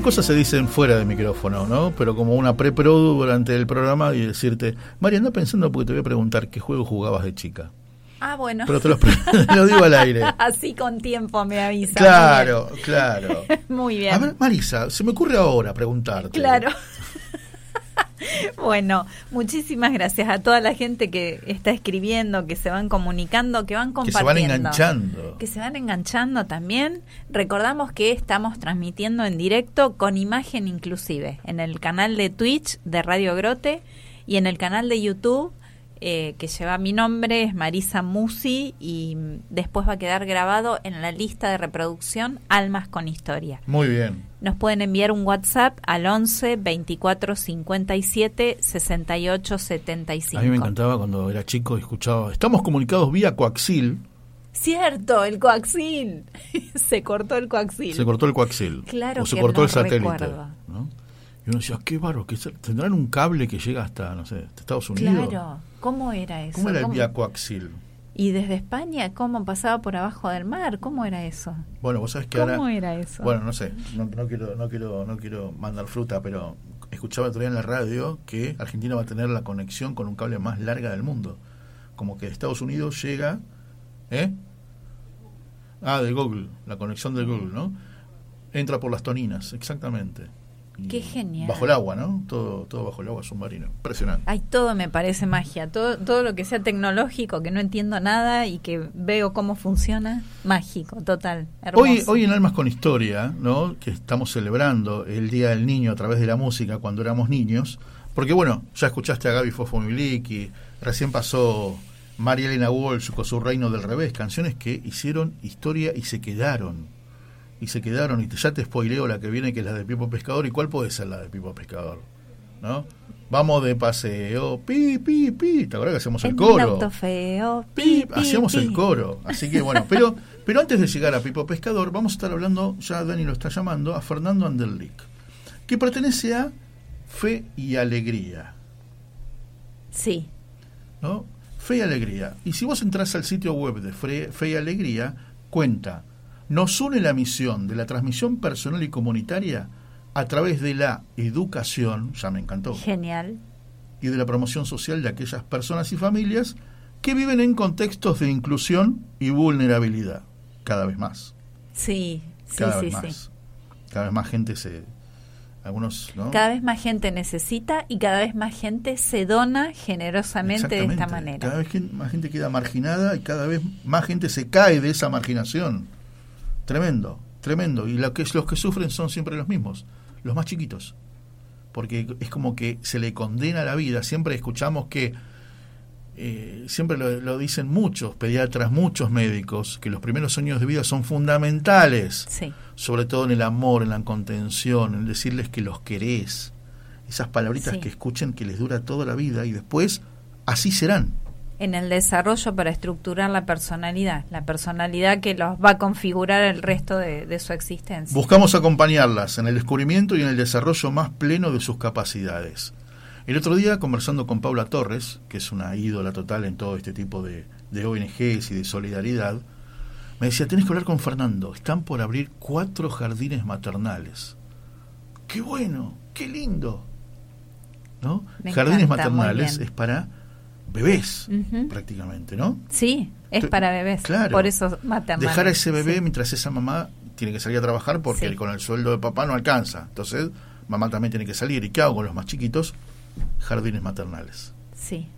Cosas se dicen fuera de micrófono, ¿no? Pero como una pre-produ durante el programa y decirte, María, anda pensando porque te voy a preguntar qué juego jugabas de chica. Ah, bueno. Pero te lo, digo al aire. Así con tiempo me avisa. Claro, claro. Muy bien. A ver, Marisa, se me ocurre ahora preguntarte. Claro. Bueno, muchísimas gracias a toda la gente que está escribiendo, que se van comunicando, que van Que compartiendo. se van enganchando. Que se van enganchando también. Recordamos que estamos transmitiendo en directo con imagen inclusive en el canal de Twitch de Radio Grote y en el canal de YouTube eh, que lleva mi nombre, es Marisa Musi y después va a quedar grabado en la lista de reproducción Almas con Historia. Muy bien. Nos pueden enviar un WhatsApp al 11 24 57 68 75. A mí me encantaba cuando era chico y escuchaba, estamos comunicados vía coaxil, Cierto, el coaxil. se cortó el coaxil. se cortó el coaxil. Claro o se que cortó no el satélite. ¿no? Y uno decía, qué barro, que tendrán un cable que llega hasta, no sé, Estados Unidos. Claro. ¿Cómo era eso? ¿Cómo era el ¿Cómo- vía coaxil? Y desde España, ¿cómo pasaba por abajo del mar? ¿Cómo era eso? Bueno, vos sabés que ¿Cómo ahora... era eso? Bueno, no sé, no, no quiero, no quiero, no quiero mandar fruta, pero escuchaba otro día en la radio que Argentina va a tener la conexión con un cable más larga del mundo. Como que Estados Unidos llega, ¿eh? Ah, de Google, la conexión de Google, ¿no? Entra por las toninas, exactamente. Qué genial. Bajo el agua, ¿no? Todo, todo bajo el agua submarino. Impresionante. Ay, todo me parece magia. Todo, todo lo que sea tecnológico, que no entiendo nada y que veo cómo funciona, mágico, total. Hermoso. Hoy, hoy en Almas con Historia, ¿no? que estamos celebrando el Día del Niño a través de la música cuando éramos niños, porque bueno, ya escuchaste a Gaby Fofo Milik recién pasó María Elena Walsh con su Reino del Revés, canciones que hicieron historia y se quedaron. Y se quedaron, y te- ya te spoileo la que viene, que es la de Pipo Pescador, ¿y cuál puede ser la de Pipo Pescador? ¿No? Vamos de paseo, pi, pi, pi, ¿te acuerdas que hacemos el un coro? auto feo. Pi, hacíamos pi. el coro. Así que bueno, pero, pero antes de llegar a Pipo Pescador, vamos a estar hablando, ya Dani lo está llamando, a Fernando Anderlich, que pertenece a Fe y Alegría. Sí, ¿no? Fe y Alegría. Y si vos entras al sitio web de Fe, Fe y Alegría, cuenta, nos une la misión de la transmisión personal y comunitaria a través de la educación, ya me encantó, genial. y de la promoción social de aquellas personas y familias que viven en contextos de inclusión y vulnerabilidad, cada vez más, Sí, sí, cada sí, vez sí. más. Cada vez más gente se... Algunos, ¿no? Cada vez más gente necesita y cada vez más gente se dona generosamente de esta manera. Cada vez más gente queda marginada y cada vez más gente se cae de esa marginación. Tremendo, tremendo. Y lo que, los que sufren son siempre los mismos, los más chiquitos. Porque es como que se le condena la vida. Siempre escuchamos que, eh, siempre lo, lo dicen muchos pediatras, muchos médicos, que los primeros años de vida son fundamentales Sí, sobre todo en el amor, en la contención, en decirles que los querés, esas palabritas Sí. que escuchen que les dura toda la vida y después así serán. En el desarrollo para estructurar la personalidad, la personalidad que los va a configurar el resto de, de su existencia. Buscamos acompañarlas en el descubrimiento y en el desarrollo más pleno de sus capacidades. El otro día, conversando con Paula Torres, que es una ídola total en todo este tipo de, de ONGs y de solidaridad, me decía, tenés que hablar con Fernando, están por abrir cuatro jardines maternales. ¡Qué bueno! ¡Qué lindo! ¿No? Me jardines encanta, maternales es para bebés, prácticamente, ¿no? Sí, es para bebés, Claro. por eso maternales. Dejar a ese bebé sí. mientras esa mamá tiene que salir a trabajar porque Sí. con el sueldo de papá no alcanza. Entonces, mamá también tiene que salir. ¿Y qué hago con los más chiquitos? Jardines maternales. Sí,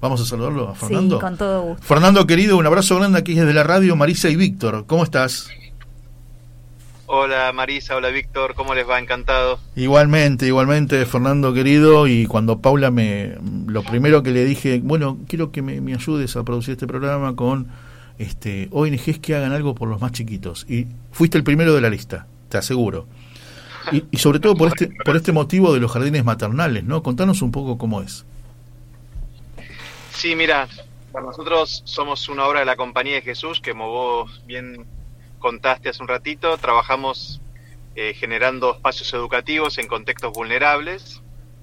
Vamos a saludarlo a Fernando. sí, con todo gusto. Fernando, querido, un abrazo grande aquí desde la radio, Marisa y Víctor. ¿Cómo estás? Hola Marisa, hola Víctor, ¿cómo les va? Encantado. Igualmente, igualmente, Fernando, querido. Y cuando Paula me. Lo primero que le dije, bueno, quiero que me, me ayudes a producir este programa con este ONGs que hagan algo por los más chiquitos. Y fuiste el primero de la lista, te aseguro. Y, y sobre todo por este, por este motivo de los jardines maternales, ¿no? Contanos un poco cómo es. Sí, mira, nosotros somos una obra de la Compañía de Jesús, que como vos bien contaste hace un ratito, trabajamos eh, generando espacios educativos en contextos vulnerables.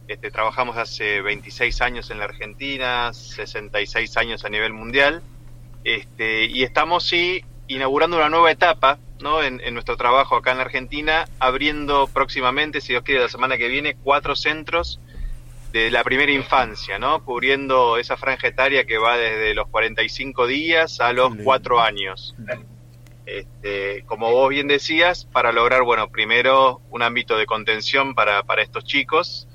Este, trabajamos hace 26 años en la Argentina, 66 años a nivel mundial, este, y estamos sí inaugurando una nueva etapa ¿no? en, en nuestro trabajo acá en la Argentina, abriendo próximamente, si Dios quiere, la semana que viene, cuatro centros de la primera infancia, ¿no? Cubriendo esa franja etaria que va desde los 45 días a los. 4 años. Este, como vos bien decías, para lograr, bueno, primero un ámbito de contención para, para estos chicos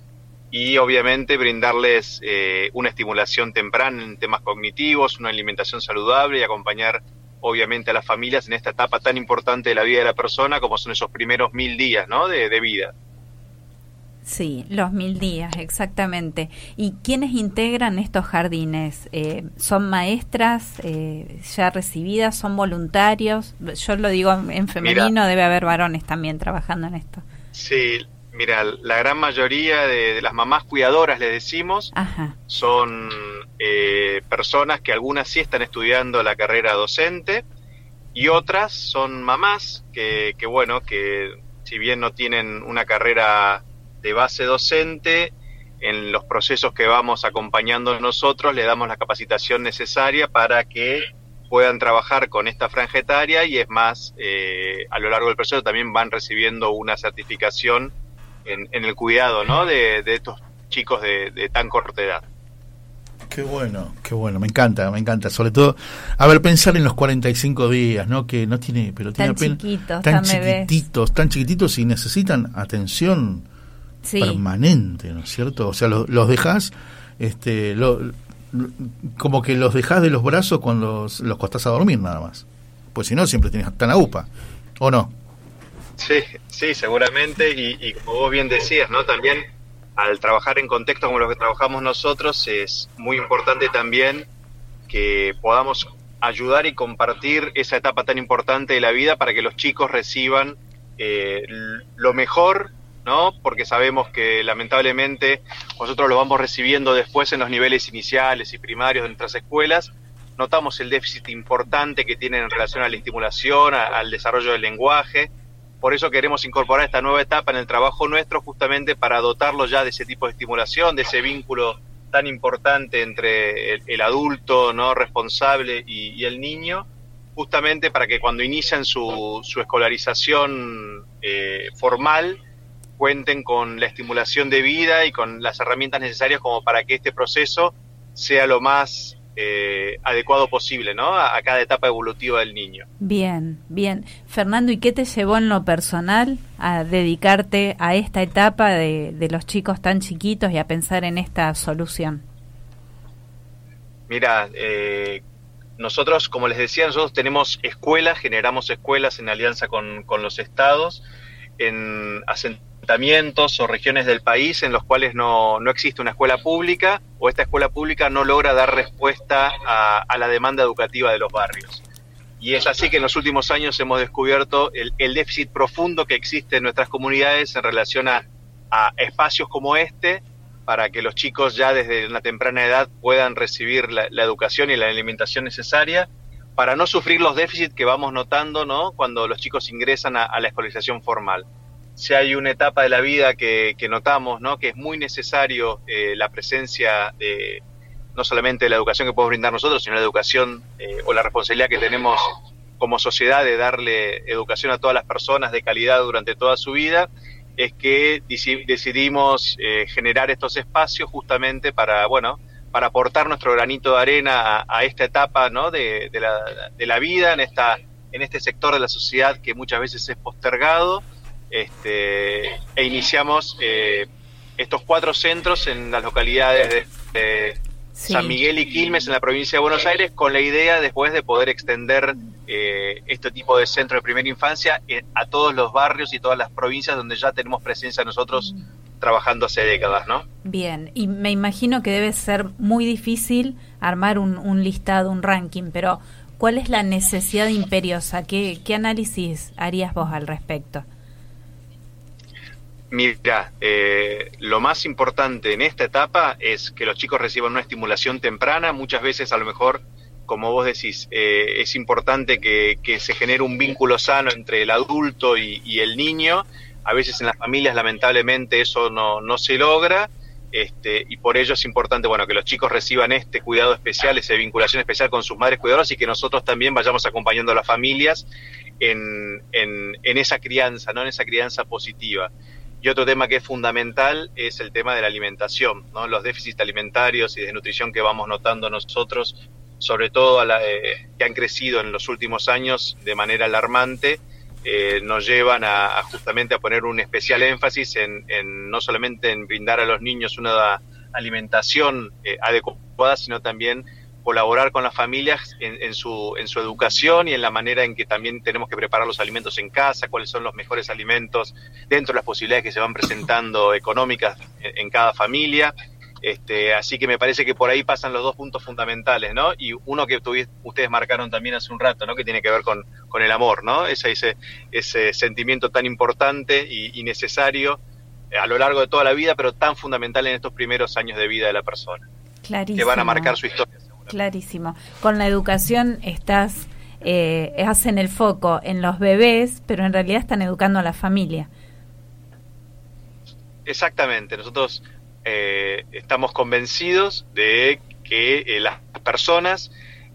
y obviamente brindarles eh, una estimulación temprana en temas cognitivos, una alimentación saludable y acompañar obviamente a las familias en esta etapa tan importante de la vida de la persona como son esos primeros mil días, ¿no? De, de vida. Sí, los mil días, exactamente. ¿Y quiénes integran estos jardines? Eh, ¿Son maestras eh, ya recibidas? ¿Son voluntarios? Yo lo digo en femenino, debe haber varones también trabajando en esto. Sí, mira, la gran mayoría de, de las mamás cuidadoras, le decimos, Ajá, son eh, personas que algunas sí están estudiando la carrera docente y otras son mamás que, que bueno, que si bien no tienen una carrera de base docente, en los procesos que vamos acompañando nosotros le damos la capacitación necesaria para que puedan trabajar con esta franja etaria y es más, eh, a lo largo del proceso también van recibiendo una certificación en, en el cuidado ¿no? de, de estos chicos de, de tan corta edad. Qué bueno, qué bueno, me encanta, me encanta. Sobre todo, a ver, pensar en los 45 días, ¿no? Que no tiene, pero tiene Tan apenas- chiquitos, tan tan chiquititos y necesitan atención Sí. permanente, ¿no es cierto? O sea, lo- los dejás, este, lo- lo- como que los dejás de los brazos cuando los, los costás a dormir nada más. Pues si no, siempre tenés tan a upa, ¿o no? Sí, sí, seguramente. Y, y como vos bien decías, ¿no? También al trabajar en contextos como los que trabajamos nosotros, es muy importante también que podamos ayudar y compartir esa etapa tan importante de la vida para que los chicos reciban eh, lo mejor, ¿no? Porque sabemos que lamentablemente nosotros lo vamos recibiendo después en los niveles iniciales y primarios de nuestras escuelas. Notamos el déficit importante que tienen en relación a la estimulación, al desarrollo del lenguaje. Por eso queremos incorporar esta nueva etapa en el trabajo nuestro justamente para dotarlo ya de ese tipo de estimulación, de ese vínculo tan importante entre el, adulto no responsable y, y el niño, justamente para que cuando inician su, su escolarización eh, formal cuenten con la estimulación de vida y con las herramientas necesarias como para que este proceso sea lo más eh, adecuado posible, ¿no? A, a cada etapa evolutiva del niño. Bien, bien. Fernando, ¿y qué te llevó en lo personal a dedicarte a esta etapa de, de los chicos tan chiquitos y a pensar en esta solución? Mira, eh, nosotros, como les decía, nosotros tenemos escuelas, generamos escuelas en alianza con, con los estados, en o regiones del país en los cuales no, no existe una escuela pública o esta escuela pública no logra dar respuesta a, la demanda educativa de los barrios. Y es así que en los últimos años hemos descubierto el, déficit profundo que existe en nuestras comunidades en relación a, a espacios como este, para que los chicos ya desde una temprana edad puedan recibir la, educación y la alimentación necesaria para no sufrir los déficits que vamos notando ¿no? cuando los chicos ingresan a la escolarización formal. Si hay una etapa de la vida que, que notamos ¿no? que es muy necesario eh, la presencia de no solamente de la educación que podemos brindar nosotros, sino la educación eh, o la responsabilidad que tenemos como sociedad de darle educación a todas las personas de calidad durante toda su vida, es que deci- decidimos eh, generar estos espacios justamente para, bueno, para aportar nuestro granito de arena a, esta etapa ¿no? de, de la, de la vida, en, esta, en este sector de la sociedad que muchas veces es postergado, este, e iniciamos eh, estos cuatro centros en las localidades de, de Sí. San Miguel y Quilmes en la provincia de Buenos Aires, con la idea después de poder extender eh, este tipo de centro de primera infancia eh, a todos los barrios y todas las provincias donde ya tenemos presencia nosotros trabajando hace décadas, ¿no? Bien, y me imagino que debe ser muy difícil armar un, un listado, un ranking, pero ¿cuál es la necesidad imperiosa? ¿Qué, qué análisis harías vos al respecto? Mira, eh, lo más importante en esta etapa es que los chicos reciban una estimulación temprana. Muchas veces, a lo mejor, como vos decís, eh, es importante que, se genere un vínculo sano entre el adulto y, y el niño. A veces en las familias, lamentablemente, eso no, no se logra. Este, y por ello es importante bueno que los chicos reciban este cuidado especial, esa vinculación especial con sus madres cuidadoras y que nosotros también vayamos acompañando a las familias en, en, en esa crianza, ¿no? en esa crianza positiva. Y otro tema que es fundamental es el tema de la alimentación, ¿no? los déficits alimentarios y de nutrición que vamos notando nosotros, sobre todo a la, eh, que han crecido en los últimos años de manera alarmante, eh, nos llevan a, a, justamente a poner un especial énfasis en, en, no solamente en brindar a los niños una alimentación eh, adecuada, sino también colaborar con las familias en, en, su, en su educación y en la manera en que también tenemos que preparar los alimentos en casa, cuáles son los mejores alimentos dentro de las posibilidades que se van presentando económicas en, en cada familia. Este, así que me parece que por ahí pasan los dos puntos fundamentales, ¿no? Y uno que ustedes marcaron también hace un rato, ¿no? Que tiene que ver con, con el amor, ¿no? Ese, ese, ese sentimiento tan importante y, y necesario a lo largo de toda la vida, pero tan fundamental en estos primeros años de vida de la persona. Clarísimo. Que van a marcar su historia. Clarísimo. Con la educación estás, eh, hacen el foco en los bebés, pero en realidad están educando a la familia. Exactamente. Nosotros eh, estamos convencidos de que eh, las personas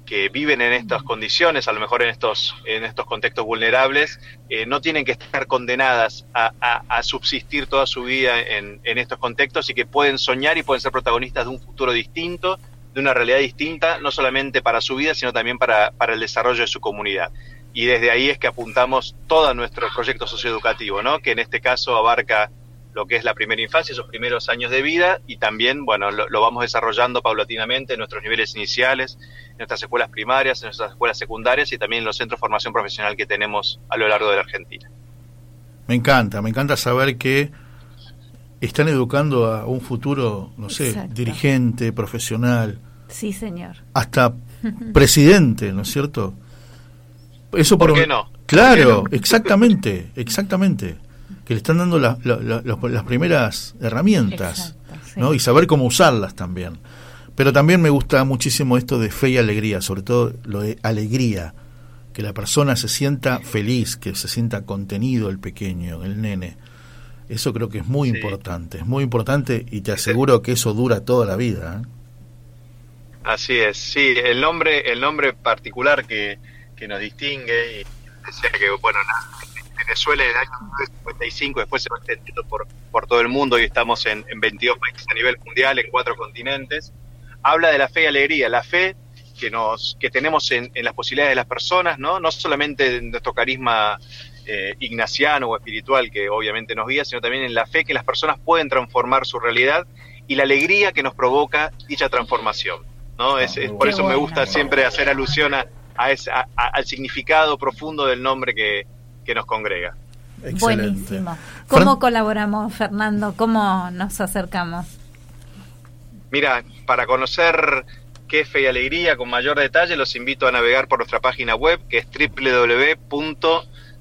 que viven en estas condiciones, a lo mejor en estos, en estos contextos vulnerables, eh, no tienen que estar condenadas a, a, a subsistir toda su vida en, en, estos contextos y que pueden soñar y pueden ser protagonistas de un futuro distinto, de una realidad distinta, no solamente para su vida, sino también para, para el desarrollo de su comunidad. Y desde ahí es que apuntamos todo nuestro proyecto socioeducativo, ¿no? que en este caso abarca lo que es la primera infancia, esos primeros años de vida, y también, bueno, lo, lo vamos desarrollando paulatinamente en nuestros niveles iniciales, en nuestras escuelas primarias, en nuestras escuelas secundarias y también en los centros de formación profesional que tenemos a lo largo de la Argentina. Me encanta, me encanta saber que están educando a un futuro, no sé, Exacto. dirigente, profesional, Sí, señor. hasta presidente, ¿no es cierto? Eso ¿Por qué no? Claro, ¿Por qué no? exactamente, exactamente. Que le están dando la- la- la- las- las primeras herramientas, Exacto, sí. ¿no? Y saber cómo usarlas también. Pero también me gusta muchísimo esto de fe y alegría, sobre todo lo de alegría, que la persona se sienta feliz, que se sienta contenido el pequeño, el nene. Eso creo que es muy Sí. importante, es muy importante y te aseguro que eso dura toda la vida. ¿eh? Así es, sí, el nombre, el nombre particular que, que nos distingue, y decía que, bueno, na- Venezuela en el año 1955, después se va extendiendo por, por todo el mundo y estamos en, en 22 países a nivel mundial, en cuatro continentes, habla de la fe y alegría, la fe que nos que tenemos en, en las posibilidades de las personas, ¿no? No solamente en nuestro carisma eh, ignaciano o espiritual que obviamente nos guía, sino también en la fe que las personas pueden transformar su realidad y la alegría que nos provoca dicha transformación. ¿no? Es, es- por Qué eso me gusta siempre hacer alusión a, a ese- a- a- al significado profundo del nombre que, que nos congrega. Excelente. Buenísimo. ¿Cómo Fran- colaboramos, Fernando? ¿Cómo nos acercamos? Mira, para conocer qué Fe y Alegría con mayor detalle, los invito a navegar por nuestra página web, que es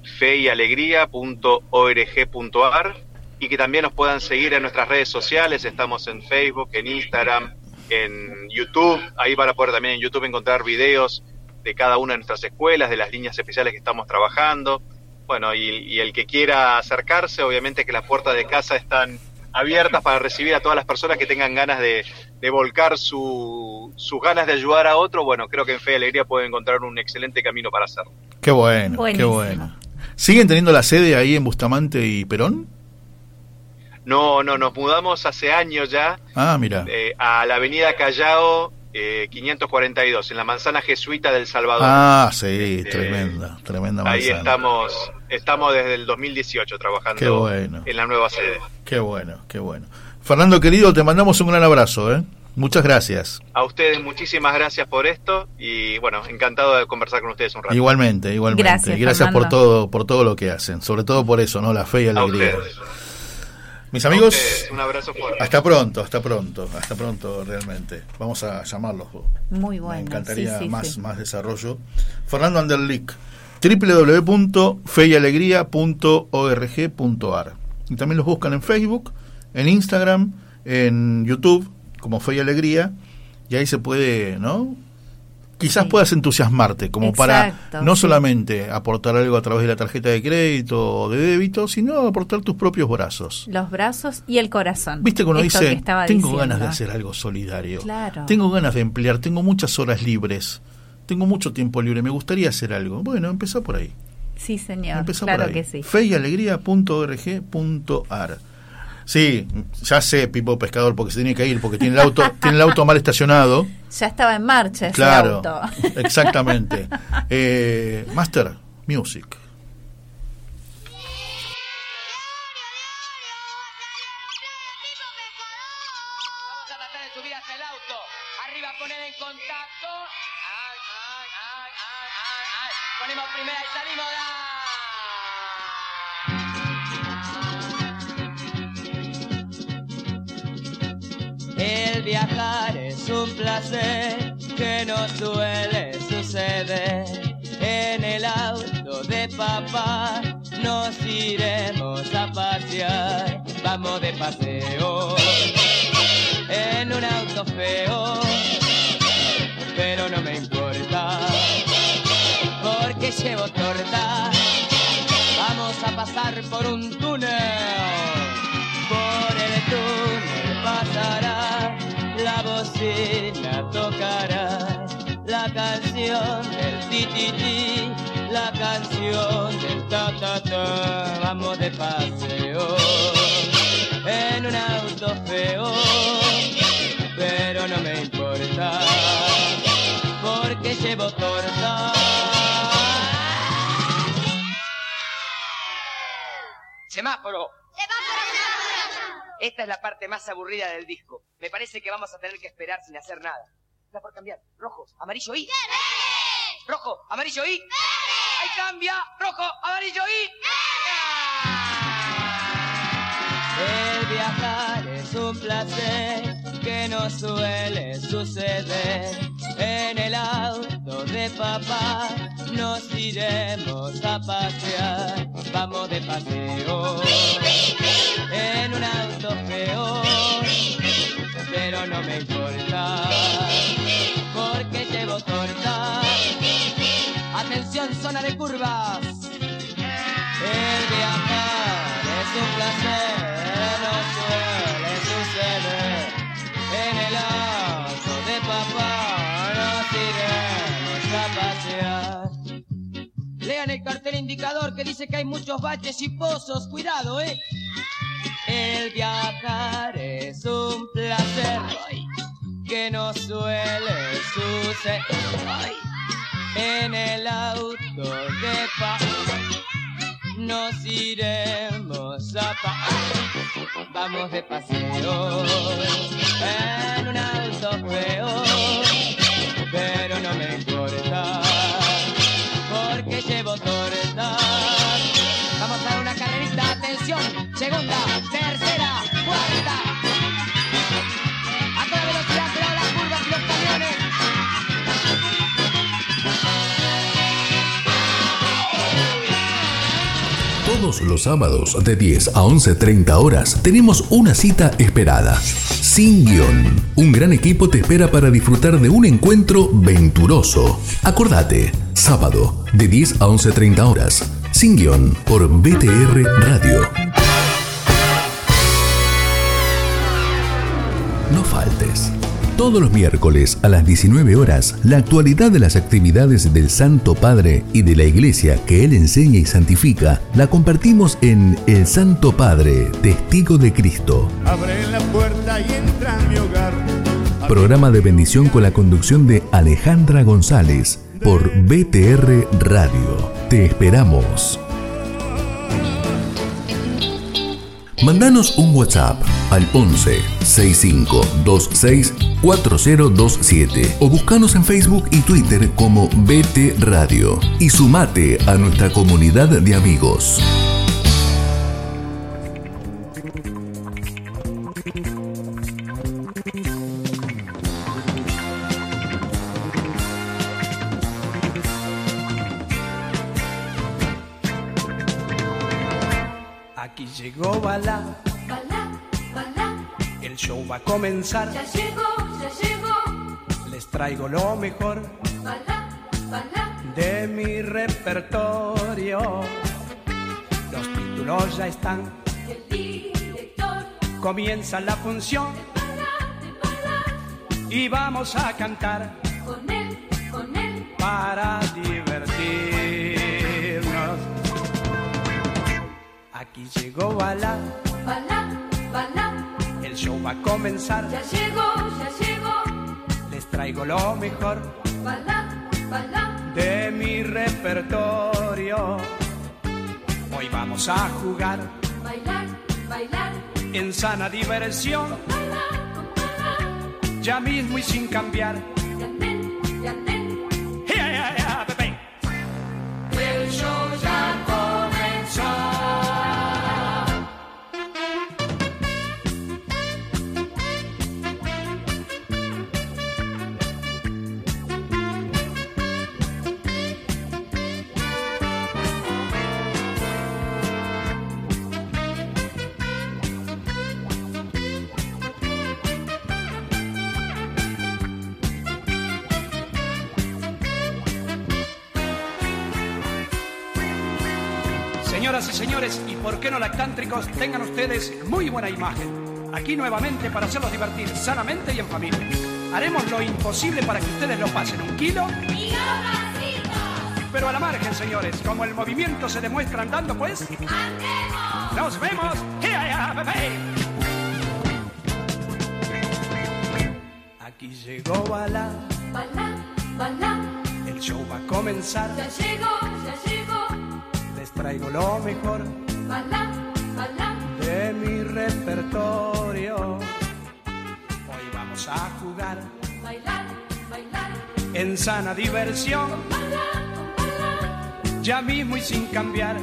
www.feyalegría.org.ar y que también nos puedan seguir en nuestras redes sociales. Estamos en Facebook, en Instagram, en YouTube. Ahí van a poder también en YouTube encontrar videos de cada una de nuestras escuelas, de las líneas especiales que estamos trabajando. Bueno, y, y el que quiera acercarse, obviamente que las puertas de casa están abiertas para recibir a todas las personas que tengan ganas de, de volcar su- sus ganas de ayudar a otro. Bueno, creo que en Fe y Alegría pueden encontrar un excelente camino para hacerlo. Qué bueno, qué bueno. ¿Siguen teniendo la sede ahí en Bustamante y Perón? No, no, nos mudamos hace años ya Ah, mira. eh, a la avenida Callao eh, 542, en la manzana jesuita del Salvador. Ah, sí, Este, tremenda, tremenda Ahí manzana. estamos, estamos desde el 2018 trabajando Qué bueno. en la nueva sede. Qué bueno, qué bueno. Fernando querido, te mandamos un gran abrazo, ¿eh? Muchas gracias. A ustedes muchísimas gracias por esto y bueno, encantado de conversar con ustedes un rato. Igualmente, igualmente. Gracias, gracias por todo, por todo lo que hacen, sobre todo por eso, ¿no? La fe y alegría. Mis amigos, ustedes, un abrazo fuerte. hasta pronto, hasta pronto, hasta pronto realmente. Vamos a llamarlos. Muy Me bueno. encantaría sí, sí, más, sí. más desarrollo. Fernando Anderlick, www.feyalegría.org.ar. Y también los buscan en Facebook, en Instagram, en YouTube, como Fe y Alegría, y ahí se puede, ¿no? Quizás Sí. puedas entusiasmarte, como para no sí. solamente aportar algo a través de la tarjeta de crédito o de débito, sino aportar tus propios brazos. Los brazos y el corazón. Viste cuando Esto dice, tengo diciendo. ganas de hacer algo solidario. Claro. Tengo ganas de emplear, tengo muchas horas libres. Tengo mucho tiempo libre, me gustaría hacer algo. Bueno, empezá por ahí. Sí, señor. Empezá claro por ahí. que sí. Feyalegría.org.ar. Sí, ya sé, Pipo Pescador, porque se tiene que ir, porque tiene el auto, tiene el auto mal estacionado. Ya estaba en marcha ese claro, auto. exactamente. Eh, Master Music. De papá nos iremos a pasear. Vamos de paseo en un auto feo, pero no me importa, porque llevo torta. Vamos a pasar por un canción ta ta ta. Vamos de paseo en un auto feo, pero no me importa, porque llevo torta. Semáforo. Esta es la parte más aburrida del disco. Me parece que vamos a tener que esperar sin hacer nada. Está por cambiar. Rojo, amarillo y. Rojo, amarillo y. Ahí cambia. Rojo, amarillo y. El viajar es un placer que no suele suceder. En el auto de papá nos iremos a pasear. Vamos de paseo en un auto feo, pero no me importa torta. Atención, zona de curvas. El viajar es un placer, no suele suceder. En el auto de papá nos iremos a pasear. Lean el cartel indicador que dice que hay muchos baches y pozos. Cuidado, eh. El viajar es un placer ay, que no suele suceder. En el auto de papá nos iremos a pa Vamos de paseo en un auto feo, pero no me importa porque llevo torta. Vamos a dar una carrerita, atención, segunda, Los sábados de 10 a 11.30 horas tenemos una cita esperada. Sin guion. Un gran equipo te espera para disfrutar de un encuentro venturoso. Acordate, sábado de 10 a 11.30 horas. Sin guion por BTR Radio. Todos los miércoles a las 19 horas, la actualidad de las actividades del Santo Padre y de la iglesia que Él enseña y santifica, la compartimos en El Santo Padre, Testigo de Cristo. Abre la puerta y entra a mi hogar. Programa de bendición con la conducción de Alejandra González por BTR Radio. Te esperamos. Mandanos un WhatsApp al 11 65 26 4027 o buscanos en Facebook y Twitter como BT Radio y sumate a nuestra comunidad de amigos. Llegó Bala, Balá, balá, el show va a comenzar. ya llegó, ya llegó. Les traigo lo mejor Balá, balá, de mi repertorio. Los títulos ya están, el director. comienza la función Balá, de balá, y vamos a cantar con él, con él. para divertirnos. Llegó Bala, Balá, balá, el show va a comenzar. ya llegó, ya llegó. Les traigo lo mejor Balá, balá, de mi repertorio. Hoy vamos a jugar bailar, bailar. en sana diversión, Balá, con balá, ya mismo y sin cambiar. Lactántricos, tengan ustedes muy buena imagen. Aquí nuevamente para hacerlos divertir sanamente y en familia. Haremos lo imposible para que ustedes lo pasen un kilo, Y los pero a la margen, señores. Como el movimiento se demuestra andando, pues, ¡Andemos! nos vemos. Aquí llegó Bala, Balá, balá, el show va a comenzar. ya llegó, ya llegó. Les traigo lo mejor Balá, balá, de mi repertorio. Hoy vamos a jugar, bailar, bailar. En sana diversión, ya mismo y sin cambiar.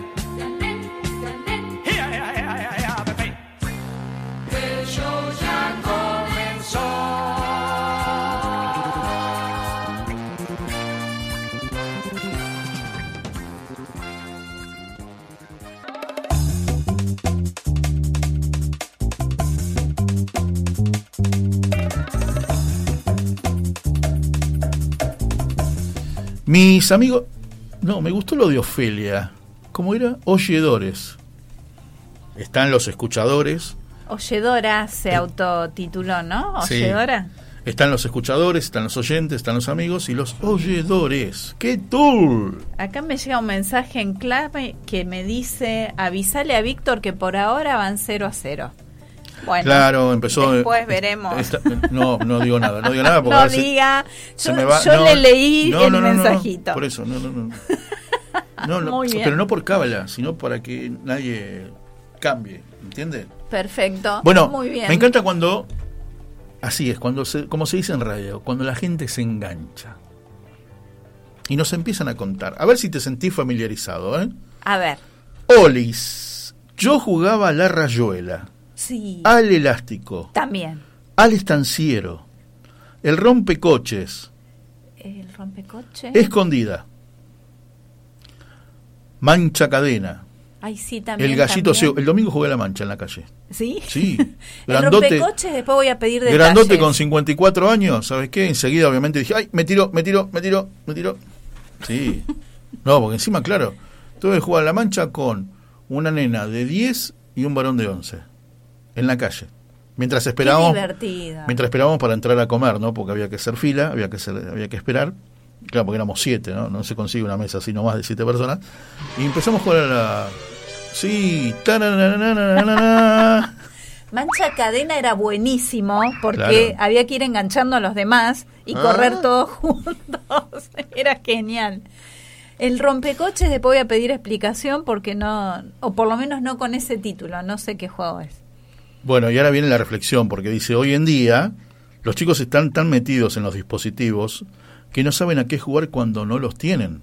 Mis amigos. No, me gustó lo de Ofelia. ¿Cómo era? Oyedores. Están los escuchadores. Oyedora se autotituló, ¿no? Sí. Oyedora. Están los escuchadores, están los oyentes, están los amigos y los oyedores. ¡Qué tour! Acá me llega un mensaje en clave que me dice, avisale a Víctor que por ahora van 0 a 0. Bueno, claro, empezó. después veremos. esta- no, no digo nada, no digo nada porque no se- diga, se yo, me va- yo no, le leí no, el no, mensajito. por eso, no, no, no. No, no, Muy bien. Pero no por cábala, sino para que nadie cambie, ¿entiendes? Perfecto. Bueno, muy bien. me encanta cuando, así es, cuando se, como se dice en radio, cuando la gente se engancha y nos empiezan a contar. A ver si te sentís familiarizado, ¿eh? A ver, Olis, yo jugaba a la rayuela, sí, al elástico, también. al estanciero, el rompecoches, El rompecoche. escondida, mancha cadena, Ay, sí, también. el gallito también. ciego. El domingo jugué a la mancha en la calle. ¿Sí? Sí, el grandote. rompecoches después voy a pedir detalles. Grandote con 54 años, ¿sabes qué? Enseguida obviamente dije, ay, me tiró, me tiró, me tiró, me tiró. Sí. No, porque encima, claro, tuve que jugar a la mancha con una nena de 10 y un varón de 11 en la calle. Mientras esperábamos, mientras esperábamos para entrar a comer, ¿no? Porque había que hacer fila, había que hacer, había que esperar. Claro, porque éramos siete, ¿no? No se consigue una mesa así nomás de siete personas. Y empezamos a jugar a la... Sí. Mancha cadena era buenísimo porque Claro. había que ir enganchando a los demás y Ah. correr todos juntos. era genial. El rompecoches después voy a pedir explicación porque no, o por lo menos no con ese título, no sé qué juego es. Bueno, y ahora viene la reflexión, porque dice, hoy en día los chicos están tan metidos en los dispositivos que no saben a qué jugar cuando no los tienen.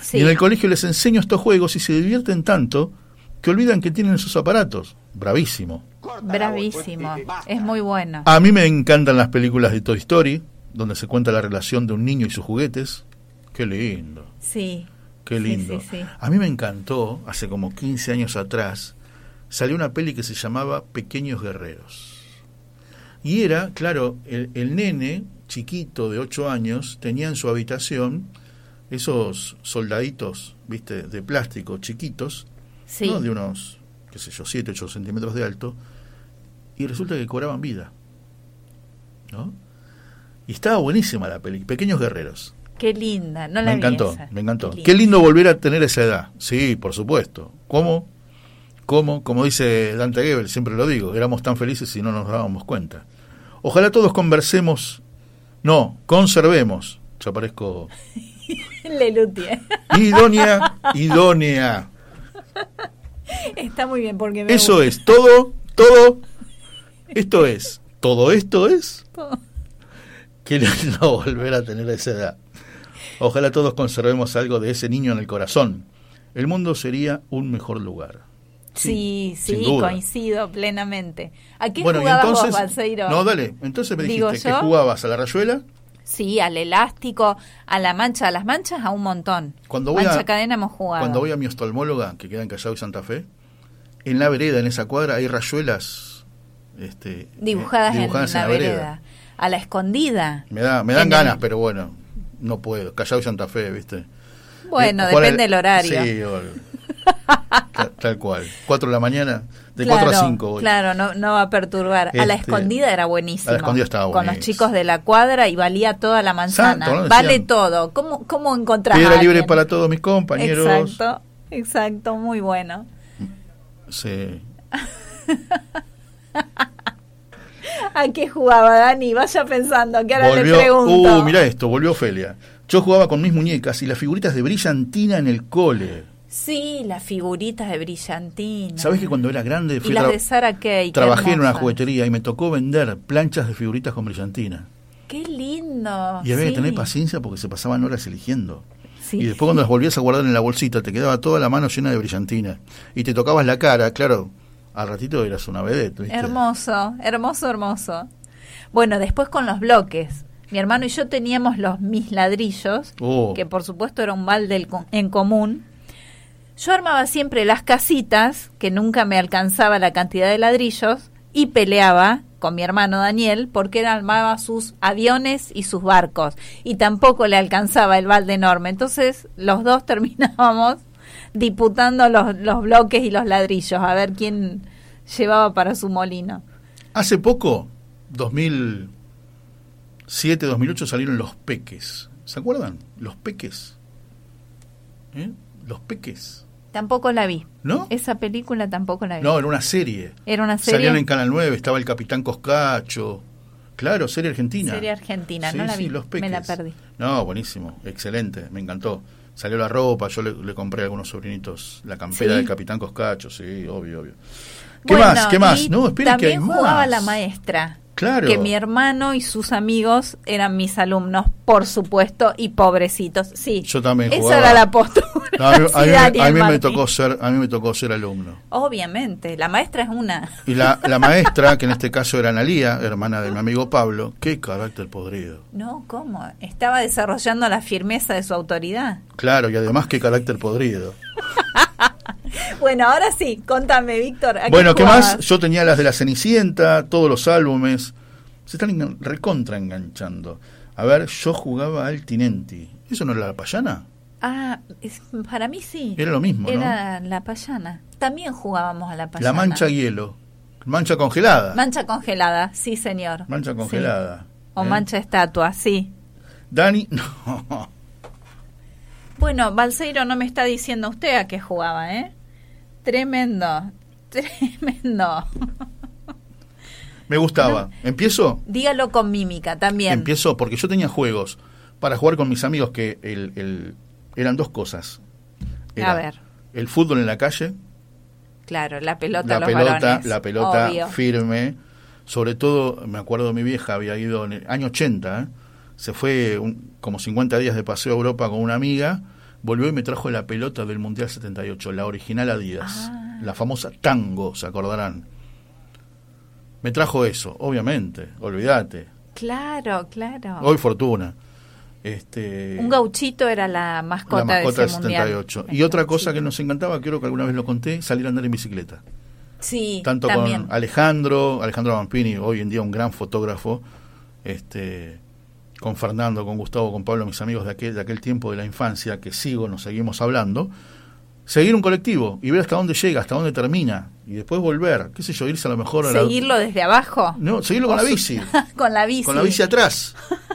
Sí. Y en el colegio les enseño estos juegos y se divierten tanto que olvidan que tienen esos aparatos. Bravísimo. Bravísimo, es muy bueno. A mí me encantan las películas de Toy Story, donde se cuenta la relación de un niño y sus juguetes. Qué lindo. Sí. Qué Sí, lindo. sí, sí. A mí me encantó, hace como 15 años atrás, salió una peli que se llamaba Pequeños Guerreros. Y era, claro, el, el nene chiquito de 8 años tenía en su habitación esos soldaditos, viste, de plástico chiquitos, Sí. ¿no? de unos, qué sé yo, 7, 8 centímetros de alto, y resulta que cobraban vida. ¿No? Y estaba buenísima la peli, Pequeños Guerreros. Qué linda, no la me vi encantó, esa. me encantó. Qué Qué lindo volver a tener esa edad. Sí, por supuesto. ¿Cómo? ¿Cómo? Como dice Dante Gebel, siempre lo digo, éramos tan felices y no nos dábamos cuenta. Ojalá todos conversemos, no, conservemos. Ya parezco Lelutier. idónea, idónea. Está muy bien porque me Eso gusta. es, todo, todo, esto es, todo esto es. Qué lindo volver a tener esa edad. Ojalá todos conservemos algo de ese niño en el corazón. El mundo sería un mejor lugar. Sí, sí, coincido plenamente. ¿A qué bueno, jugabas entonces. vos, Balseiro? no, dale. Entonces me Digo dijiste que jugabas a la rayuela. Sí, al elástico, a la mancha, a las manchas, a un montón. Cuando voy mancha a- cadena hemos jugado. Cuando voy a mi oftalmóloga, que queda en Callao y Santa Fe, en la vereda, en esa cuadra, hay rayuelas este, dibujadas, eh, dibujadas en, la vereda. A la escondida. Me, da, me dan En ganas, el- pero bueno, no puedo. Callao y Santa Fe, ¿viste? Bueno, depende del horario. Sí, tal, tal cual. 4 de la mañana, de claro, 4 a 5 voy. Claro, no, no va a perturbar. a la Este, escondida era buenísimo. a la escondida estaba Con los buenísimo. chicos de la cuadra y valía toda la manzana. Santo, ¿no? Vale Decían, todo. ¿Cómo, cómo encontrar Piedra libre para todos mis compañeros. Exacto, exacto, muy bueno. Sí. ¿A qué jugaba Dani? Vaya pensando, que ahora le Volvió, pregunto. uh, mira esto, volvió Ofelia. Yo jugaba con mis muñecas y las figuritas de brillantina en el cole. Sí, las figuritas de brillantina. ¿Sabes que cuando era grande fui las de Kay. trabajé en una juguetería y me tocó vender planchas de figuritas con brillantina? Qué lindo. Y había sí. que tener paciencia porque se pasaban horas eligiendo. Sí. Y después cuando las volvías a guardar en la bolsita, te quedaba toda la mano llena de brillantina. Y te tocabas la cara, claro, al ratito eras una vedette, ¿viste? Hermoso, hermoso, hermoso. Bueno, después con los bloques. Mi hermano y yo teníamos los mis ladrillos, Oh. que por supuesto era un balde en común. Yo armaba siempre las casitas, que nunca me alcanzaba la cantidad de ladrillos, y peleaba con mi hermano Daniel porque él armaba sus aviones y sus barcos, y tampoco le alcanzaba el balde enorme. Entonces los dos terminábamos disputando los, los bloques y los ladrillos, a ver quién llevaba para su molino. Hace poco, 2007, 2008, salieron Los Peques. ¿Se acuerdan? Los Peques. ¿Eh? Los Peques. Tampoco la vi. ¿No? Esa película tampoco la vi. No, era una serie. Era una serie. Salían en Canal 9, estaba el Capitán Coscacho. Claro, serie argentina. Serie argentina, Sí, no la sí, vi. Los Me la perdí. No, buenísimo, excelente, me encantó. Salió la ropa, yo le, le compré a algunos sobrinitos la campera ¿Sí? del Capitán Coscacho, sí, obvio, obvio. ¿Qué Bueno, más? ¿Qué más? No, espera que hay más. jugaba la maestra. Claro. Que mi hermano y sus amigos eran mis alumnos, por supuesto, y pobrecitos. Sí. Yo también Esa era la postura. No, a mí, a mí- Sí, Daniel a mí me tocó ser, a mí me tocó ser alumno. Obviamente, la maestra es una. Y la, la maestra, que en este caso era Analía, hermana de mi amigo Pablo, qué carácter podrido. No, ¿cómo? Estaba desarrollando la firmeza de su autoridad. Claro, y además qué carácter podrido. Bueno, ahora sí, contame, Víctor. ¿a Bueno, ¿qué jugabas? más? Yo tenía las de la Cenicienta, todos los álbumes. Se están recontra enganchando. A ver, yo jugaba al Tinenti. ¿Eso no era la payana? Ah, es- para mí sí. Era lo mismo, ¿no? Era la payana. También jugábamos a la payana. La mancha hielo. Mancha congelada. Mancha congelada, sí, señor. mancha Sí. congelada. O ¿eh? mancha estatua, sí. Dani, no. Bueno, Balseiro no me está diciendo usted a qué jugaba, ¿eh? Tremendo, tremendo. Me gustaba. ¿Empiezo? Dígalo con mímica también. Empiezo porque yo tenía juegos para jugar con mis amigos que el, el- eran dos cosas. Era A ver, El fútbol en la calle, claro, la pelota, la los pelota, varones. la pelota Obvio. firme. Sobre todo, me acuerdo mi vieja había ido en el año 80, ¿eh? Se fue un- como 50 días de paseo a Europa con una amiga, volvió y me trajo la pelota del Mundial 78, la original Adidas, Ah. la famosa Tango, se acordarán. Me trajo eso, obviamente, olvídate. Claro, claro. Hoy fortuna. Este, Un gauchito era la mascota, la mascota de del ese mundial. 78. Y otra cosa que nos encantaba, creo que alguna vez lo conté, salir a andar en bicicleta. Sí, Tanto también. con Alejandro, Alejandro Vampini, hoy en día un gran fotógrafo, este, con Fernando, con Gustavo, con Pablo, mis amigos de aquel, de aquel tiempo de la infancia, que sigo, nos seguimos hablando, seguir un colectivo y ver hasta dónde llega, hasta dónde termina, y después volver, qué sé yo, irse a lo mejor a la- Seguirlo desde abajo. No, seguirlo con la bici. con la bici. con la bici atrás.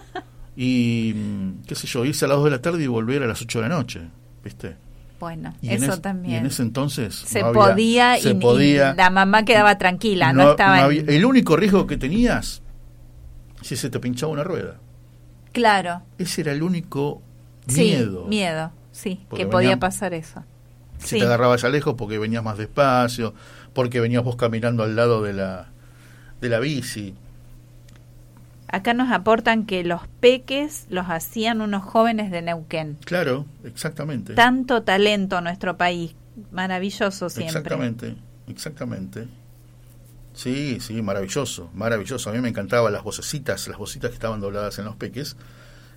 Y, mm, qué sé yo, irse a las 2 de la tarde y volver a las 8 de la noche, ¿viste? Bueno, Y eso es- también. Y en ese entonces se no había- podía, se y, y podía la mamá quedaba tranquila, no, estaba no en- había- el único riesgo que tenías si se te pinchaba una rueda. Claro, Ese era el único sí, miedo. miedo, sí, Porque que podía venían- pasar eso. Si Sí. te agarrabas ya lejos porque venías más despacio, porque venías vos caminando al lado de la de la bici. Acá nos aportan que los peques los hacían unos jóvenes de Neuquén. Claro, exactamente. Tanto talento en nuestro país, maravilloso siempre. Exactamente, exactamente. Sí, sí, maravilloso, maravilloso. A mí me encantaban las vocecitas, las vocecitas que estaban dobladas en los peques.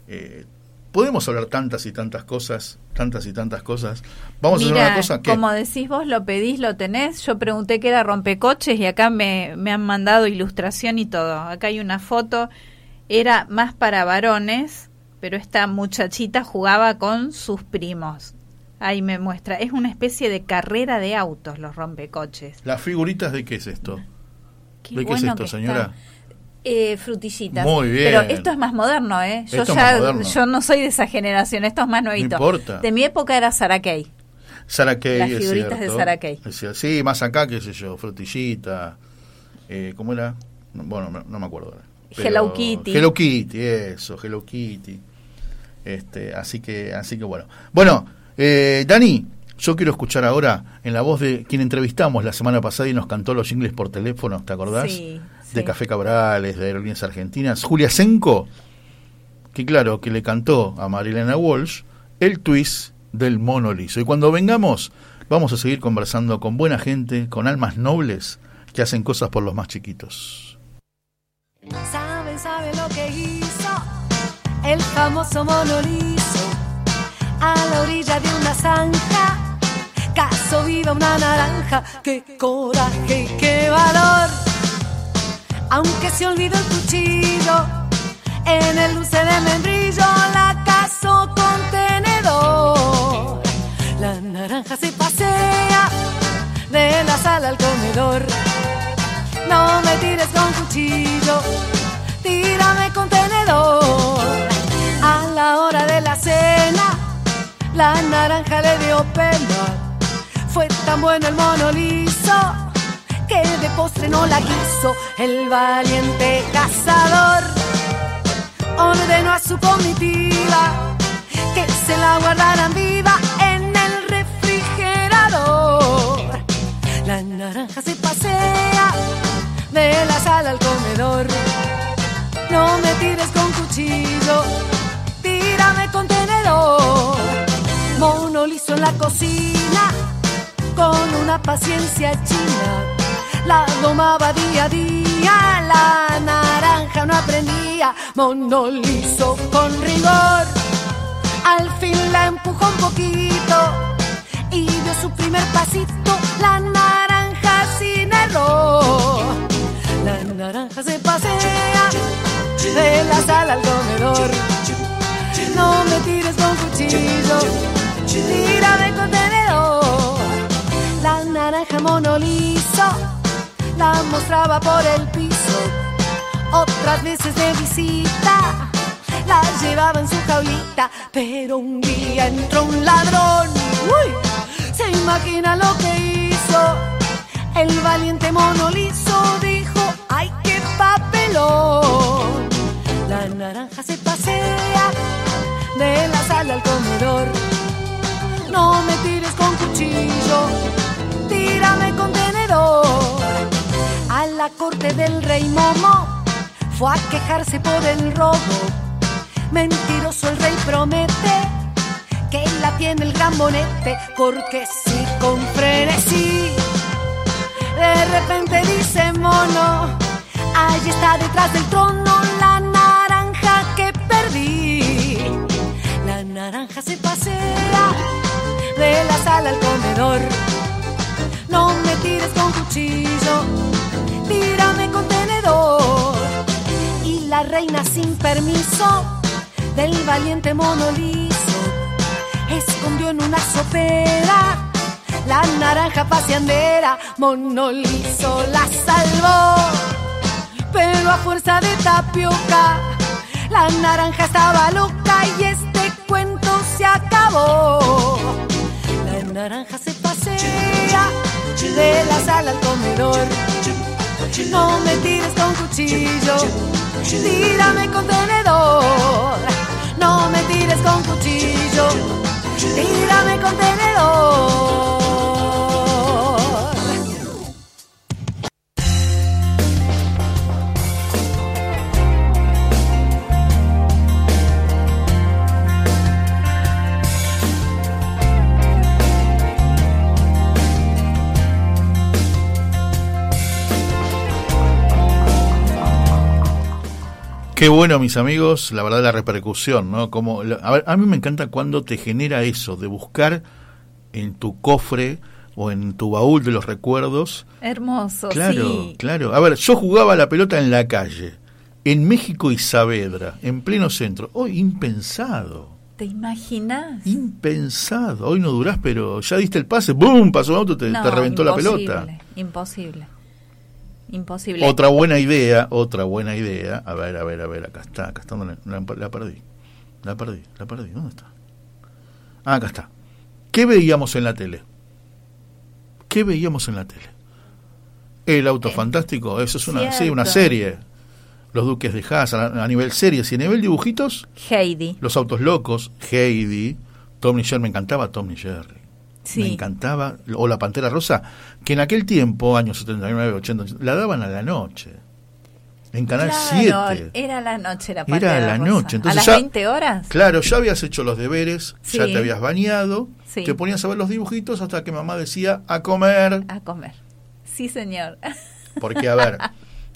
Eh, podemos hablar tantas y tantas cosas, tantas y tantas cosas. Vamos a hacer una cosa que como decís vos, lo pedís, lo tenés. Yo pregunté qué era rompecoches y acá me, me han mandado ilustración y todo. Acá hay una foto, era más para varones, pero esta muchachita jugaba con sus primos. Ahí me muestra, es una especie de carrera de autos los rompecoches. las figuritas de qué es esto. Qué ¿De qué es esto, que señora? Eh, frutillitas. Muy bien. Pero esto es más moderno, ¿eh? Yo Esto ya, yo no soy de esa generación, esto es más nuevito. importa. De mi época era Sarakei. Sara Kay, Las figuritas de cierto. Es cierto. Sí, más acá, qué sé yo, frutillita. Eh, ¿Cómo era? No, bueno, no, no me acuerdo ahora. Hello Kitty. Hello Kitty, eso, Hello Kitty. Este, así que, así que bueno. Bueno, eh, Dani, yo quiero escuchar ahora en la voz de quien entrevistamos la semana pasada y nos cantó los jingles por teléfono, ¿te acordás? Sí, De. Café Cabrales, de Aerolíneas Argentinas. Julia Senco, que claro, que le cantó a Marilena Walsh el twist del mono liso. Y cuando vengamos, vamos a seguir conversando con buena gente, con almas nobles que hacen cosas por los más chiquitos. Saben, saben lo que hizo el famoso mono liso a la orilla de una zanja. Caso viva una naranja, qué coraje y qué valor. Aunque se olvidó el cuchillo, en el dulce de membrillo la casó con tenedor. La naranja se pasea de la sala al comedor. No me tires con cuchillo, tírame con tenedor. A la hora de la cena, la naranja le dio pena. Fue tan bueno el mono liso que de postre no la quiso el valiente cazador. Ordenó a su comitiva que se la guardaran viva en el refrigerador. La naranja se pasea de la sala al comedor. No me tires con cuchillo, tírame con tenedor. Mono liso en la cocina, con una paciencia china. La domaba día a día, la naranja no aprendía. Mono liso con rigor, al fin la empujó un poquito y dio su primer pasito. La naranja sin error. La naranja se pasea de la sala al comedor. No me tires con cuchillo, tírame con tenedor. La naranja mono liso la mostraba por el piso. Otras veces de visita la llevaba en su jaulita, pero un día entró un ladrón. ¡Uy! Se imagina lo que hizo. El valiente mono liso dijo, ¡ay qué papelón! La naranja se pasea de la sala al comedor. No me tires con cuchillo, tírame con tenedor. A la corte del rey Momo fue a quejarse por el robo. Mentiroso el rey promete que la tiene el gran porque si con frenesí de repente dice mono, allí está detrás del trono la naranja que perdí. La naranja se pasea de la sala al comedor. No me tires con cuchillo, tírame con tenedor. Y la reina sin permiso del valiente mono liso escondió en una sopera la naranja paseandera. Mono liso la salvó, pero a fuerza de tapioca la naranja estaba loca y este cuento se acabó. Naranja se pasea de la sala al comedor. No me tires con cuchillo, tírame con tenedor. No me tires con cuchillo, tírame con tenedor. Qué bueno, mis amigos, la verdad la repercusión, ¿no? Como, a, ver, a mí me encanta cuando te genera eso, de buscar en tu cofre o en tu baúl de los recuerdos. Hermoso, Claro, sí. claro. A ver, yo jugaba la pelota en la calle, en México y Saavedra, en pleno centro. Hoy impensado, ¿Te imaginas? impensado. Hoy no durás, pero ya diste el pase, ¡boom! Pasó un auto, te, No, te reventó la pelota. Imposible. Imposible. Otra buena idea, otra buena idea. A ver, a ver, a ver, acá está, acá está, la, la- la perdí. La perdí, la perdí. ¿Dónde está? Ah, acá está. ¿Qué veíamos en la tele? ¿Qué veíamos en la tele? El auto fantástico, eso es una, sí, una serie. Los Duques de Hazard, a, a nivel series y a nivel dibujitos, Heidi. Los Autos Locos, Heidi, Tom y Jerry, me encantaba Tom y Jerry. Sí. Me encantaba, o La Pantera Rosa, que en aquel tiempo, años 79, 80, la daban a la noche. En Canal Claro, 7. Era la noche la patria Era la Rosa. noche. Entonces ¿A las ya- 20 horas? Claro, ya habías hecho los deberes, ya te habías bañado, Sí. te ponías a ver los dibujitos hasta que mamá decía a comer. A comer. Sí, señor. Porque, a ver,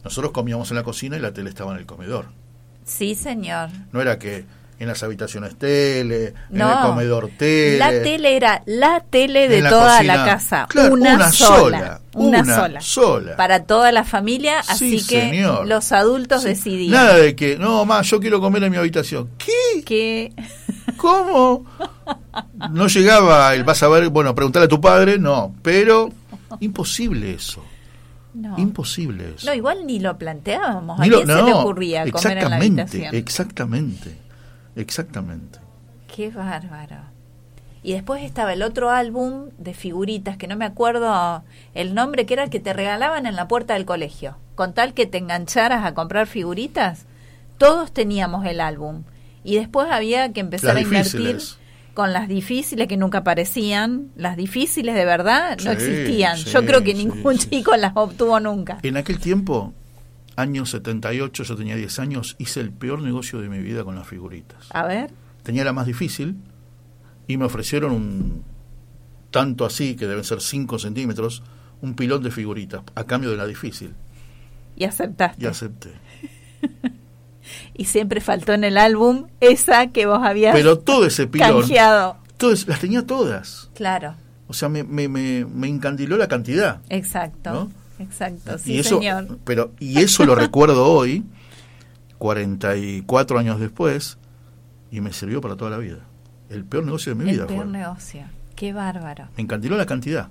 nosotros comíamos en la cocina y la tele estaba en el comedor. Sí, señor. No era que en las habitaciones tele, en el comedor tele. La tele era la tele de la toda cocina. la casa. Claro, una, una sola. sola, Una, una sola. sola. Para toda la familia, así Sí, que señor. los adultos decidían Nada de que, no, más, yo quiero comer en mi habitación. ¿Qué? que ¿Cómo? No llegaba el vas a ver, bueno, preguntarle a tu padre, no, pero imposible eso. no. Imposible eso. No, igual ni lo planteábamos. ¿A Ni lo- quién se le ocurría comer en la exactamente, habitación? exactamente, exactamente. Qué bárbaro. Y después estaba el otro álbum de figuritas, que no me acuerdo el nombre, que era el que te regalaban en la puerta del colegio. Con tal que te engancharas a comprar figuritas, todos teníamos el álbum. Y después había que empezar Las a invertir difíciles. con las difíciles que nunca aparecían. Las difíciles de verdad no existían. sí, Yo creo que ningún sí. chico las obtuvo nunca. En aquel tiempo, año 78, yo tenía 10 años, hice el peor negocio de mi vida con las figuritas. A ver, Tenía la más difícil y me ofrecieron un tanto así, que deben ser 5 centímetros, un pilón de figuritas a cambio de la difícil. y aceptaste. Y acepté. Y siempre faltó en el álbum esa que vos habías Pero todo ese pilón, canjeado. todas, las tenía todas. Claro, O sea, me, me, me, me encandiló la cantidad. exacto. ¿No? Exacto, sí, y eso, señor. Pero, y eso lo recuerdo hoy, 44 años después, y me sirvió para toda la vida. El peor negocio de mi El vida peor fue. negocio. Qué bárbaro. Me encandiló la cantidad.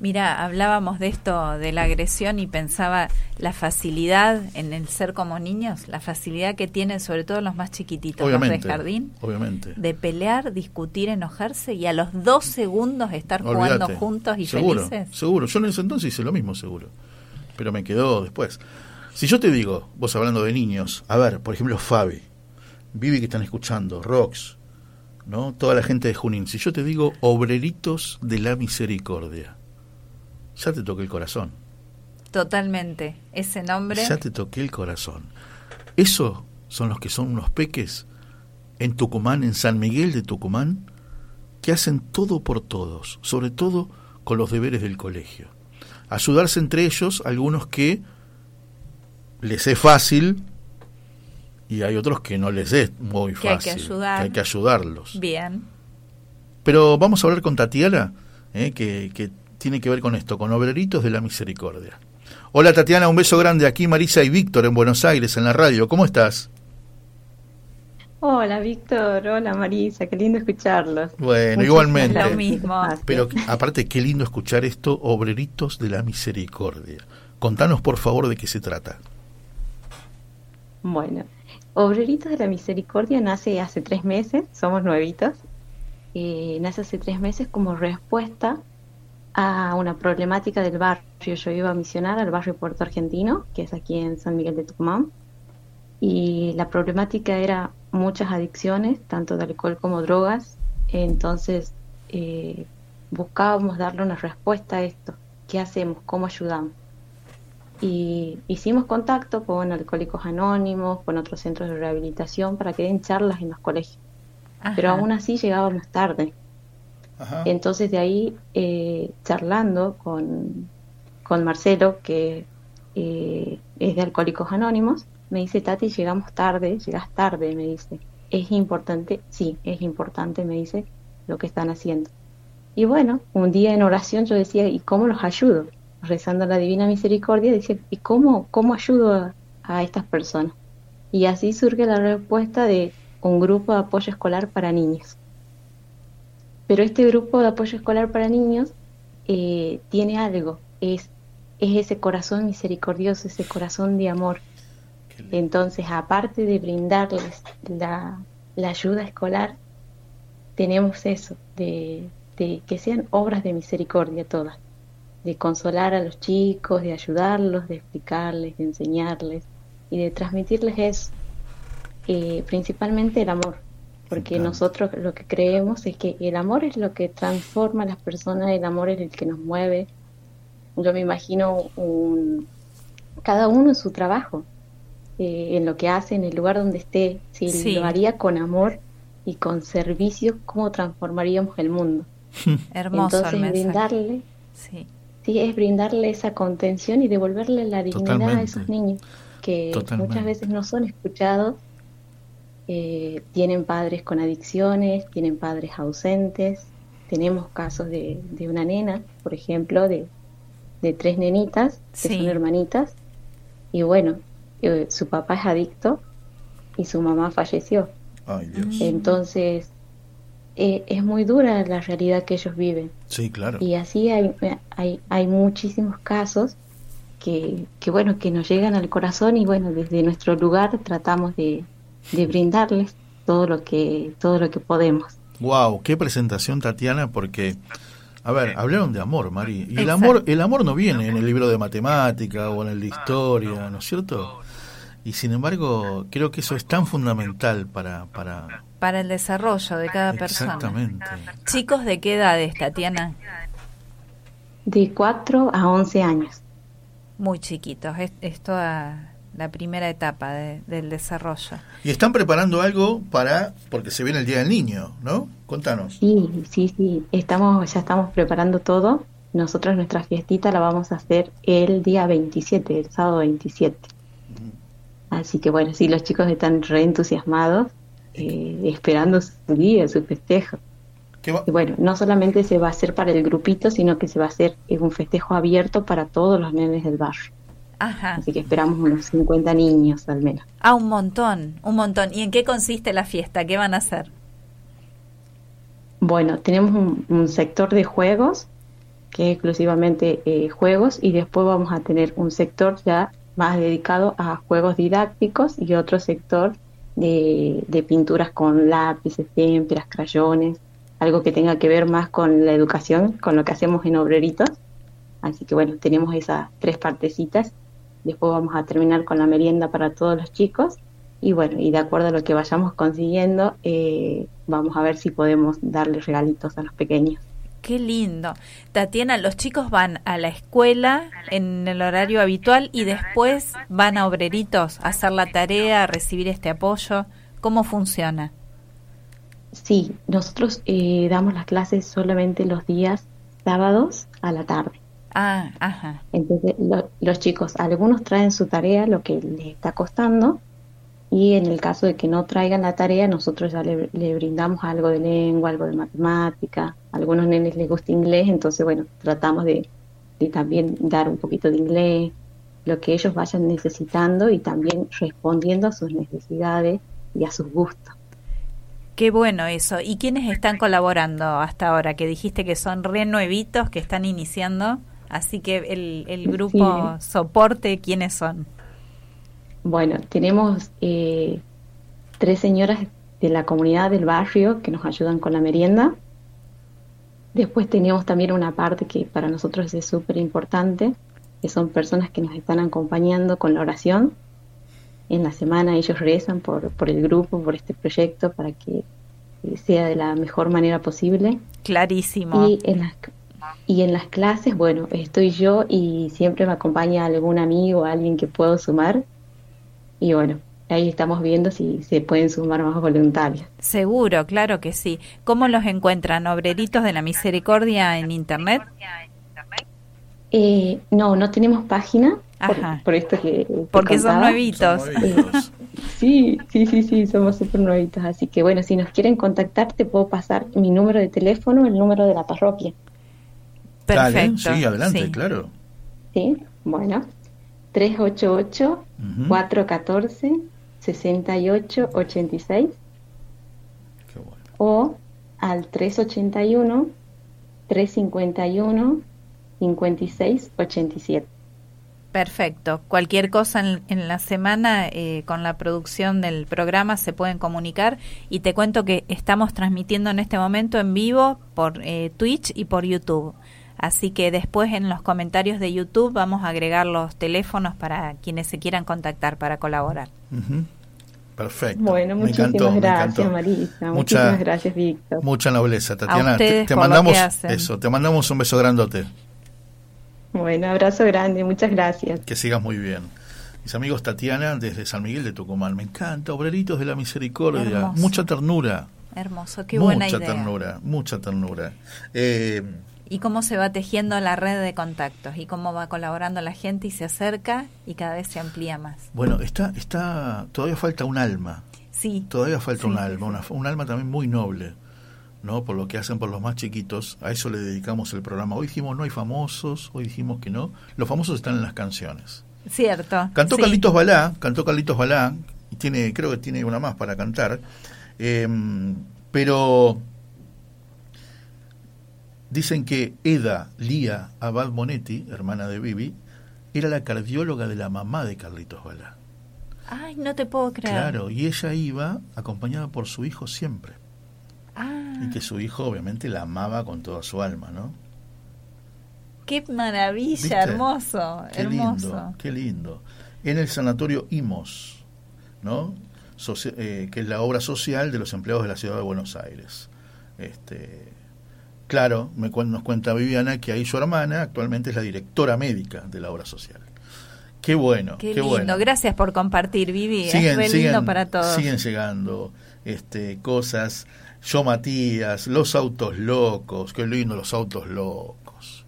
Mira, hablábamos de esto, de la agresión, y pensaba la facilidad en el ser como niños, la facilidad que tienen sobre todo los más chiquititos, los Obviamente. de jardín, Obviamente. de pelear, discutir, enojarse y a los dos segundos estar jugando juntos y seguro, felices. Seguro. Yo en ese entonces hice lo mismo, seguro. Pero me quedó después. Si yo te digo, vos hablando de niños, a ver, por ejemplo, Fabi, Vivi que están escuchando, Rox, ¿no? Toda la gente de Junín. Si yo te digo obreritos de la misericordia, ya te toqué el corazón. Totalmente. Ese nombre. Ya te toqué el corazón. Esos son los que son unos peques en Tucumán, en San Miguel de Tucumán, que hacen todo por todos, sobre todo con los deberes del colegio. Ayudarse entre ellos, algunos que les es fácil y hay otros que no les es muy Que hay que fácil. ayudar. hay que ayudarlos. Bien. Pero vamos a hablar con Tatiana, eh, que, que tiene que ver con esto, con Obreritos de la Misericordia. Hola Tatiana, un beso grande aquí Marisa y Víctor en Buenos Aires, en la radio. ¿Cómo estás? Hola Víctor, hola Marisa, qué lindo escucharlos. Bueno, igualmente. Lo mismo. Pero aparte, qué lindo escuchar esto, Obreritos de la Misericordia. Contanos por favor de qué se trata. Bueno, Obreritos de la Misericordia nace hace tres meses, somos nuevitos. Eh, nace hace tres meses como respuesta a una problemática del barrio. Yo iba a misionar al barrio Puerto Argentino, que es aquí en San Miguel de Tucumán. Y la problemática era muchas adicciones, tanto de alcohol como drogas. Entonces eh, buscábamos darle una respuesta a esto. ¿Qué hacemos? ¿Cómo ayudamos? y hicimos contacto con Alcohólicos Anónimos, con otros centros de rehabilitación para que den charlas en los colegios. Pero Ajá. aún así llegábamos tarde. Entonces de ahí, eh, charlando con, con Marcelo, que eh, es de Alcohólicos Anónimos, me dice, Tati, llegamos tarde, llegas tarde, me dice. Es importante, sí, es importante, me dice, lo que están haciendo. Y bueno, un día en oración yo decía, ¿y cómo los ayudo? Rezando la Divina Misericordia, decía, ¿y cómo, cómo ayudo a estas personas? Y así surge la respuesta de un grupo de apoyo escolar para niños. Pero este grupo de apoyo escolar para niños eh, tiene algo, es, es ese corazón misericordioso, ese corazón de amor. Entonces, aparte de brindarles la, la ayuda escolar, tenemos eso, de, de que sean obras de misericordia todas, de consolar a los chicos, de ayudarlos, de explicarles, de enseñarles y de transmitirles eso, eh, principalmente el amor, porque nosotros lo que creemos es que el amor es lo que transforma a las personas, el amor es el que nos mueve. Yo me imagino un, cada uno en su trabajo, eh, en lo que hace, en el lugar donde esté, si Sí. lo haría con amor y con servicio, ¿cómo transformaríamos el mundo? Hermoso Entonces, el mensaje. brindarle, Sí. sí, es brindarle esa contención y devolverle la dignidad a esos niños que Totalmente. muchas veces no son escuchados, eh, tienen padres con adicciones, tienen padres ausentes. Tenemos casos de, de una nena, por ejemplo, de, de tres nenitas que Sí. son hermanitas, y bueno, eh, su papá es adicto y su mamá falleció. Ay, Dios. Entonces, eh, es muy dura la realidad que ellos viven. Sí, claro. Y así hay, hay, hay muchísimos casos que, que, bueno, que nos llegan al corazón y bueno, desde nuestro lugar tratamos de, de brindarles todo lo que, todo lo que podemos. Wow, qué presentación Tatiana, porque a ver, hablaron de amor, Mari, y el amor, el amor no viene en el libro de matemática o en el de historia, ¿no es cierto? Y sin embargo, creo que eso es tan fundamental para, para Para el desarrollo de cada persona. exactamente. Chicos, ¿de qué edades, Tatiana? De 4 a 11 años. Muy chiquitos. Es, es toda la primera etapa de- del desarrollo. Y están preparando algo para, porque se viene el Día del Niño, ¿no? Contanos. Sí, sí, sí, estamos, ya estamos preparando todo. Nosotros nuestra fiestita la vamos a hacer el día 27, el sábado 27. Así que bueno, sí, los chicos están re entusiasmados, eh, esperando su día, su festejo. ¿Qué va- Y bueno, no solamente se va a hacer para el grupito, sino que se va a hacer eh, un festejo abierto para todos los nenes del barrio. Ajá. Así que esperamos unos 50 niños al menos. Ah, un montón, un montón. ¿Y en qué consiste la fiesta? ¿Qué van a hacer? Bueno, tenemos un, un sector de juegos, que es exclusivamente eh, juegos, y después vamos a tener un sector ya más dedicado a juegos didácticos y otro sector de, de pinturas con lápices, témperas, crayones, algo que tenga que ver más con la educación, con lo que hacemos en obreritos. Así que bueno, tenemos esas tres partecitas. Después vamos a terminar con la merienda para todos los chicos. Y bueno, y de acuerdo a lo que vayamos consiguiendo, eh, vamos a ver si podemos darle regalitos a los pequeños. Qué lindo. Tatiana, los chicos van a la escuela en el horario habitual y después van a obreritos a hacer la tarea, a recibir este apoyo. ¿Cómo funciona? Sí, nosotros eh, damos las clases solamente los días sábados a la tarde. Ah, ajá. Entonces, lo- los chicos, algunos traen su tarea, lo que les está costando, y en el caso de que no traigan la tarea, nosotros ya le, le brindamos algo de lengua, algo de matemática. A algunos nenes les gusta inglés, entonces, bueno, tratamos de, de también dar un poquito de inglés, lo que ellos vayan necesitando y también respondiendo a sus necesidades y a sus gustos. Qué bueno eso. ¿Y quiénes están colaborando hasta ahora? Que dijiste que son re nuevitos, que están iniciando. Así que el, el grupo soporte, ¿quiénes son? Bueno, tenemos eh, tres señoras de la comunidad del barrio que nos ayudan con la merienda. Después tenemos también una parte que para nosotros es súper importante, que son personas que nos están acompañando con la oración. En la semana ellos rezan por, por el grupo, por este proyecto, para que eh, sea de la mejor manera posible. Clarísimo. Y en las, y en las clases, bueno, estoy yo y siempre me acompaña algún amigo, alguien que puedo sumar. Y bueno, ahí estamos viendo si se pueden sumar más voluntarios. Seguro, claro que sí. ¿Cómo los encuentran? ¿Obreritos de la Misericordia en Internet? Eh, no, no tenemos página, por, Ajá. por esto que... que Porque son contaba. nuevitos. Eh, sí, sí, sí, sí, somos súper nuevitos. Así que bueno, si nos quieren contactar, te puedo pasar mi número de teléfono, el número de la parroquia. Dale, Perfecto. sí, adelante, sí. claro. ¿Sí? Bueno, 388-414-6886 Qué bueno. o al 381-351-5687. Perfecto. Cualquier cosa en, en la semana eh, con la producción del programa se pueden comunicar y te cuento que estamos transmitiendo en este momento en vivo por eh, Twitch y por YouTube. Así que después en los comentarios de YouTube vamos a agregar los teléfonos para quienes se quieran contactar para colaborar. Perfecto. Bueno, Me muchísimas encantó, me gracias, encantó. Marisa. Mucha- Muchísimas gracias, Víctor. Mucha nobleza, Tatiana. te, te mandamos eso, te mandamos un beso grandote. Bueno, abrazo grande, muchas gracias. Que sigas muy bien. Mis amigos Tatiana desde San Miguel de Tucumán. Me encanta, Obreritos de la Misericordia. Hermoso. Mucha ternura. Hermoso, qué buena mucha idea. ternura, mucha ternura. Eh, Y cómo se va tejiendo la red de contactos y cómo va colaborando la gente y se acerca y cada vez se amplía más. bueno, está, está, todavía falta un alma. Sí. Todavía falta Sí, un alma, una- un alma también muy noble, ¿no? Por lo que hacen por los más chiquitos. A eso le dedicamos el programa. Hoy dijimos no hay famosos, hoy dijimos que no. Los famosos están en las canciones. Cierto. Cantó sí. Carlitos Balá, cantó Carlitos Balá, y tiene, creo que tiene una más para cantar. eh, pero dicen que Eda Lía Abad Monetti, hermana de Vivi, era la cardióloga de la mamá de Carlitos Balá. Ay, no te puedo creer. Claro, y ella iba acompañada por su hijo siempre. Ah, Y que su hijo obviamente la amaba con toda su alma, ¿no? qué maravilla, ¿Viste? hermoso, Qué hermoso. lindo, qué lindo. En el sanatorio Imos, ¿no? Soci- eh, que es la obra social de los empleados de la ciudad de Buenos Aires. Este, claro, me nos cuenta Viviana que ahí su hermana actualmente es la directora médica de la obra social. Qué bueno, Qué, qué, lindo. bueno. Gracias por compartir, Vivi. siguen, es siguen- lindo para todos. siguen llegando este, cosas. Yo Matías, los autos locos, qué lindo los autos locos.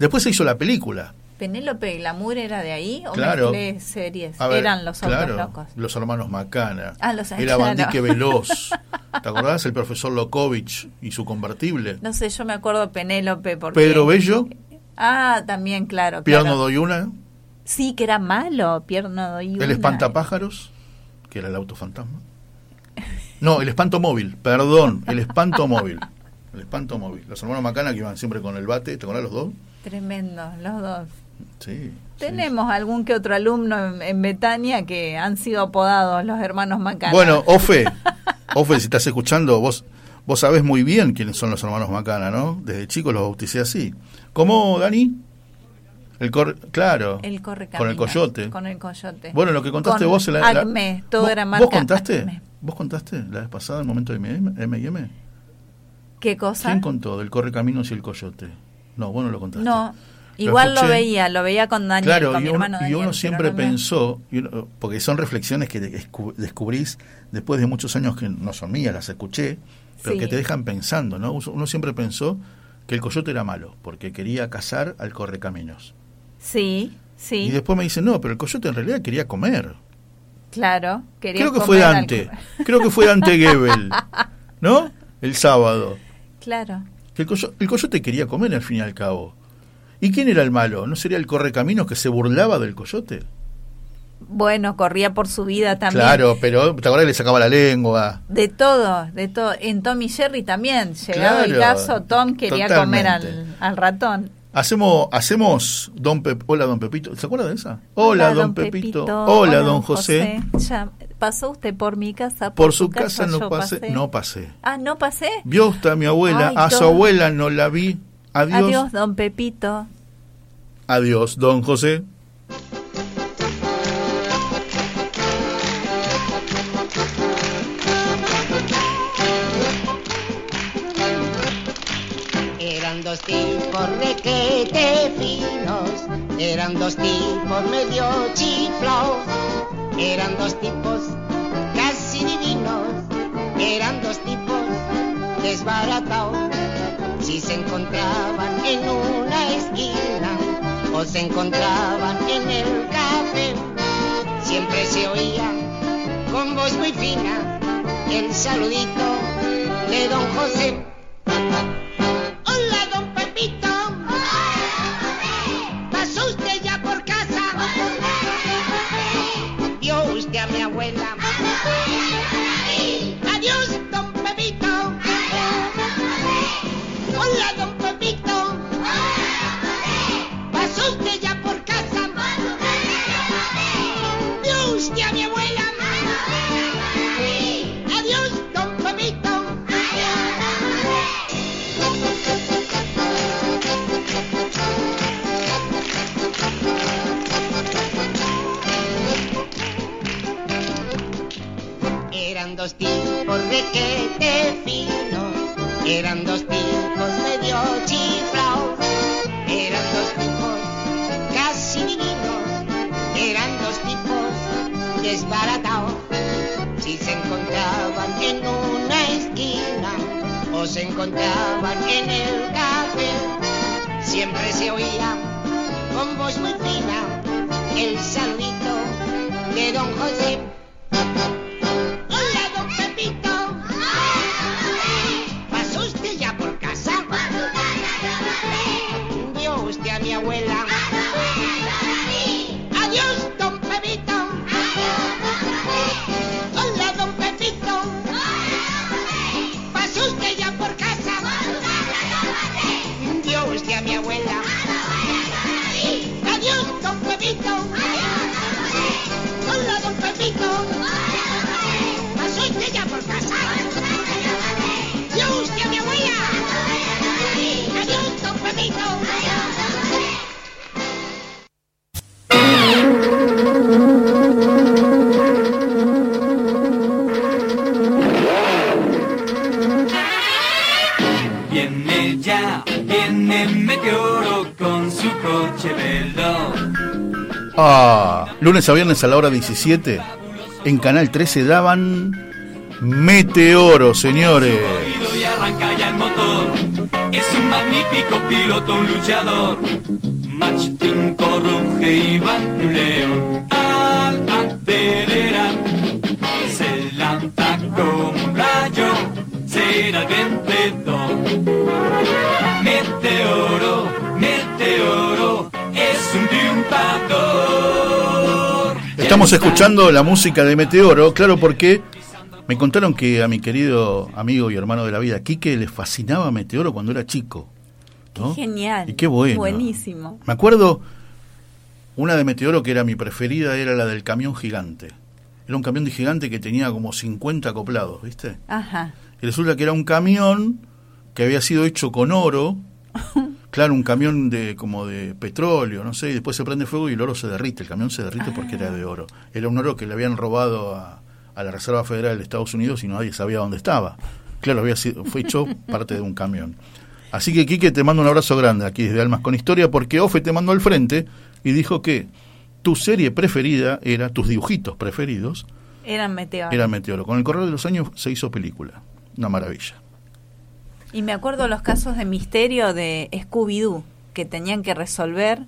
Después se hizo la película. ¿Penélope Glamour era de ahí o Claro. series? Ver, Eran los claro, locos. Los hermanos Macana. Ah, los- Era claro. Bandique Veloz. ¿Te acordás? El profesor Lokovich y su convertible. No sé, yo me acuerdo Penélope porque... Pedro Bello, Ah, también, claro. Pierno. Doyuna, Sí, que era malo, Pierno Doyuna. el espantapájaros, que era el auto fantasma. No, el espanto móvil, perdón, el espanto móvil. El espanto móvil. Los hermanos Macana que iban siempre con el bate, ¿te acordás los dos? Tremendo, los dos. Sí. Tenemos algún que otro alumno en, en Betania que han sido apodados los hermanos Macana. Bueno, Ofe, Ofe, si estás escuchando, vos vos sabés muy bien quiénes son los hermanos Macana, ¿no? Desde chico los bauticé así. ¿Cómo, Dani? El cor claro. El corre Con el coyote. Con el coyote. Bueno, lo que contaste Con vos en la, la- Acme, todo ¿Vos- era marca ¿Vos contaste? Acme. ¿Vos contaste la vez pasada, el momento de M&M? ¿Qué cosa? ¿Quién contó del Correcaminos y el Coyote? No, vos no lo contaste. No, igual lo veía, lo veía con Daniel, Claro, con y mi uno, hermano y uno siempre pensó, y uno- porque son reflexiones que descu- descubrís después de muchos años que no son mías, las escuché, pero Sí. que te dejan pensando, ¿no? Uno siempre pensó que el coyote era malo, porque quería cazar al correcaminos. Sí, sí, Y después me dicen, no, pero el coyote en realidad quería comer. claro. quería Creo que comer fue al- Dante, creo que fue Dante Gebel, ¿no? El sábado. Claro. Que el, coyo- el coyote quería comer al fin y al cabo. ¿Y quién era el malo? ¿No sería el correcaminos que se burlaba del coyote? Bueno, corría por su vida también. Claro, pero ¿te acordás que le sacaba la lengua? De todo, de todo. En Tom y Jerry también. Llegado el caso, Tom quería totalmente. comer al, al ratón. Hacemos, hacemos Don Pep- Hola Don Pepito. ¿Se acuerda de esa? Hola, Don, Pepito. Hola, Don José. Ya, ¿Pasó usted por mi casa? Por su casa no pasé, no pasé. Ah, ¿no pasé? Vio usted a mi abuela, Ay, a su abuela no la vi. Adiós. Adiós, don Pepito. Adiós, Don José. Eran dos tipos requete finos, eran dos tipos medio chiflaos, eran dos tipos casi divinos, eran dos tipos desbaratados. Si se encontraban en una esquina o se encontraban en el café, siempre se oía con voz muy fina el saludito de don José. Dos tipos requete finos, eran dos tipos medio chiflaos, eran dos tipos casi divinos, eran dos tipos desbaratado. Si se encontraban en una esquina o se encontraban en el café, siempre se oía con voz muy fina el saludito de don José. Mi abuela. Adiós, don Pepito. Hola, don Pepito. ¿Pasó usted ya por casa? Vio usted a mi abuela. Adiós, don Pepito. Ah, lunes a viernes a la hora 17 en Canal 13 daban Meteoro, señores. Y arranca ya el motor. Es un magnífico piloto, un luchador. Mach 5 ruge y va un león. Al acelerar, se lanza como un rayo. Será el vencedor. Meteoro, meteoro, es un triunfador. Estamos escuchando la música de Meteoro, claro, porque me contaron que a mi querido amigo y hermano de la vida, Quique, le fascinaba Meteoro cuando era chico. ¿no? Genial. Y qué bueno. Buenísimo. Me acuerdo una de Meteoro que era mi preferida, era la del camión gigante. Era un camión de gigante que tenía como 50 acoplados, ¿viste? Ajá. Y resulta que era un camión que había sido hecho con oro. Claro, un camión de como de petróleo, no sé, y después se prende fuego y el oro se derrite. El camión se derrite porque era de oro. Era un oro que le habían robado a, a la Reserva Federal de Estados Unidos y nadie sabía dónde estaba. Claro, había sido, fue hecho parte de un camión. Así que, Quique, te mando un abrazo grande aquí desde Almas con Historia, porque Ofe te mandó al frente y dijo que tu serie preferida era, tus dibujitos preferidos, Eran meteoros. era Meteoro. Con el correr de los años se hizo película. Una maravilla. Y me acuerdo los casos de misterio de Scooby-Doo que tenían que resolver.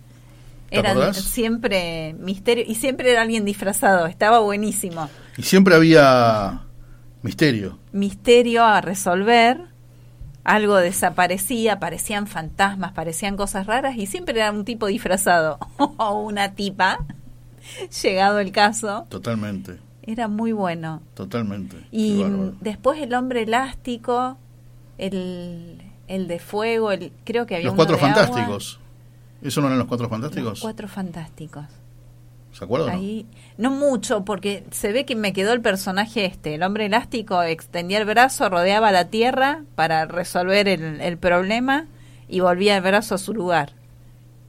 ¿Te Eran acordás? siempre misterio y siempre era alguien disfrazado. Estaba buenísimo. Y siempre había misterio. Misterio a resolver. Algo desaparecía, parecían fantasmas, parecían cosas raras y siempre era un tipo disfrazado o una tipa. Llegado el caso, Totalmente, era muy bueno. totalmente. Y después el hombre elástico, el, el de fuego, el, creo que había Los uno cuatro de agua. fantásticos. ¿Eso no eran los cuatro fantásticos? Los cuatro fantásticos. ¿Se acuerdan? o no? Ahí, no mucho, porque se ve que me quedó el personaje este. El hombre elástico extendía el brazo, rodeaba la tierra para resolver el, el problema y volvía el brazo a su lugar.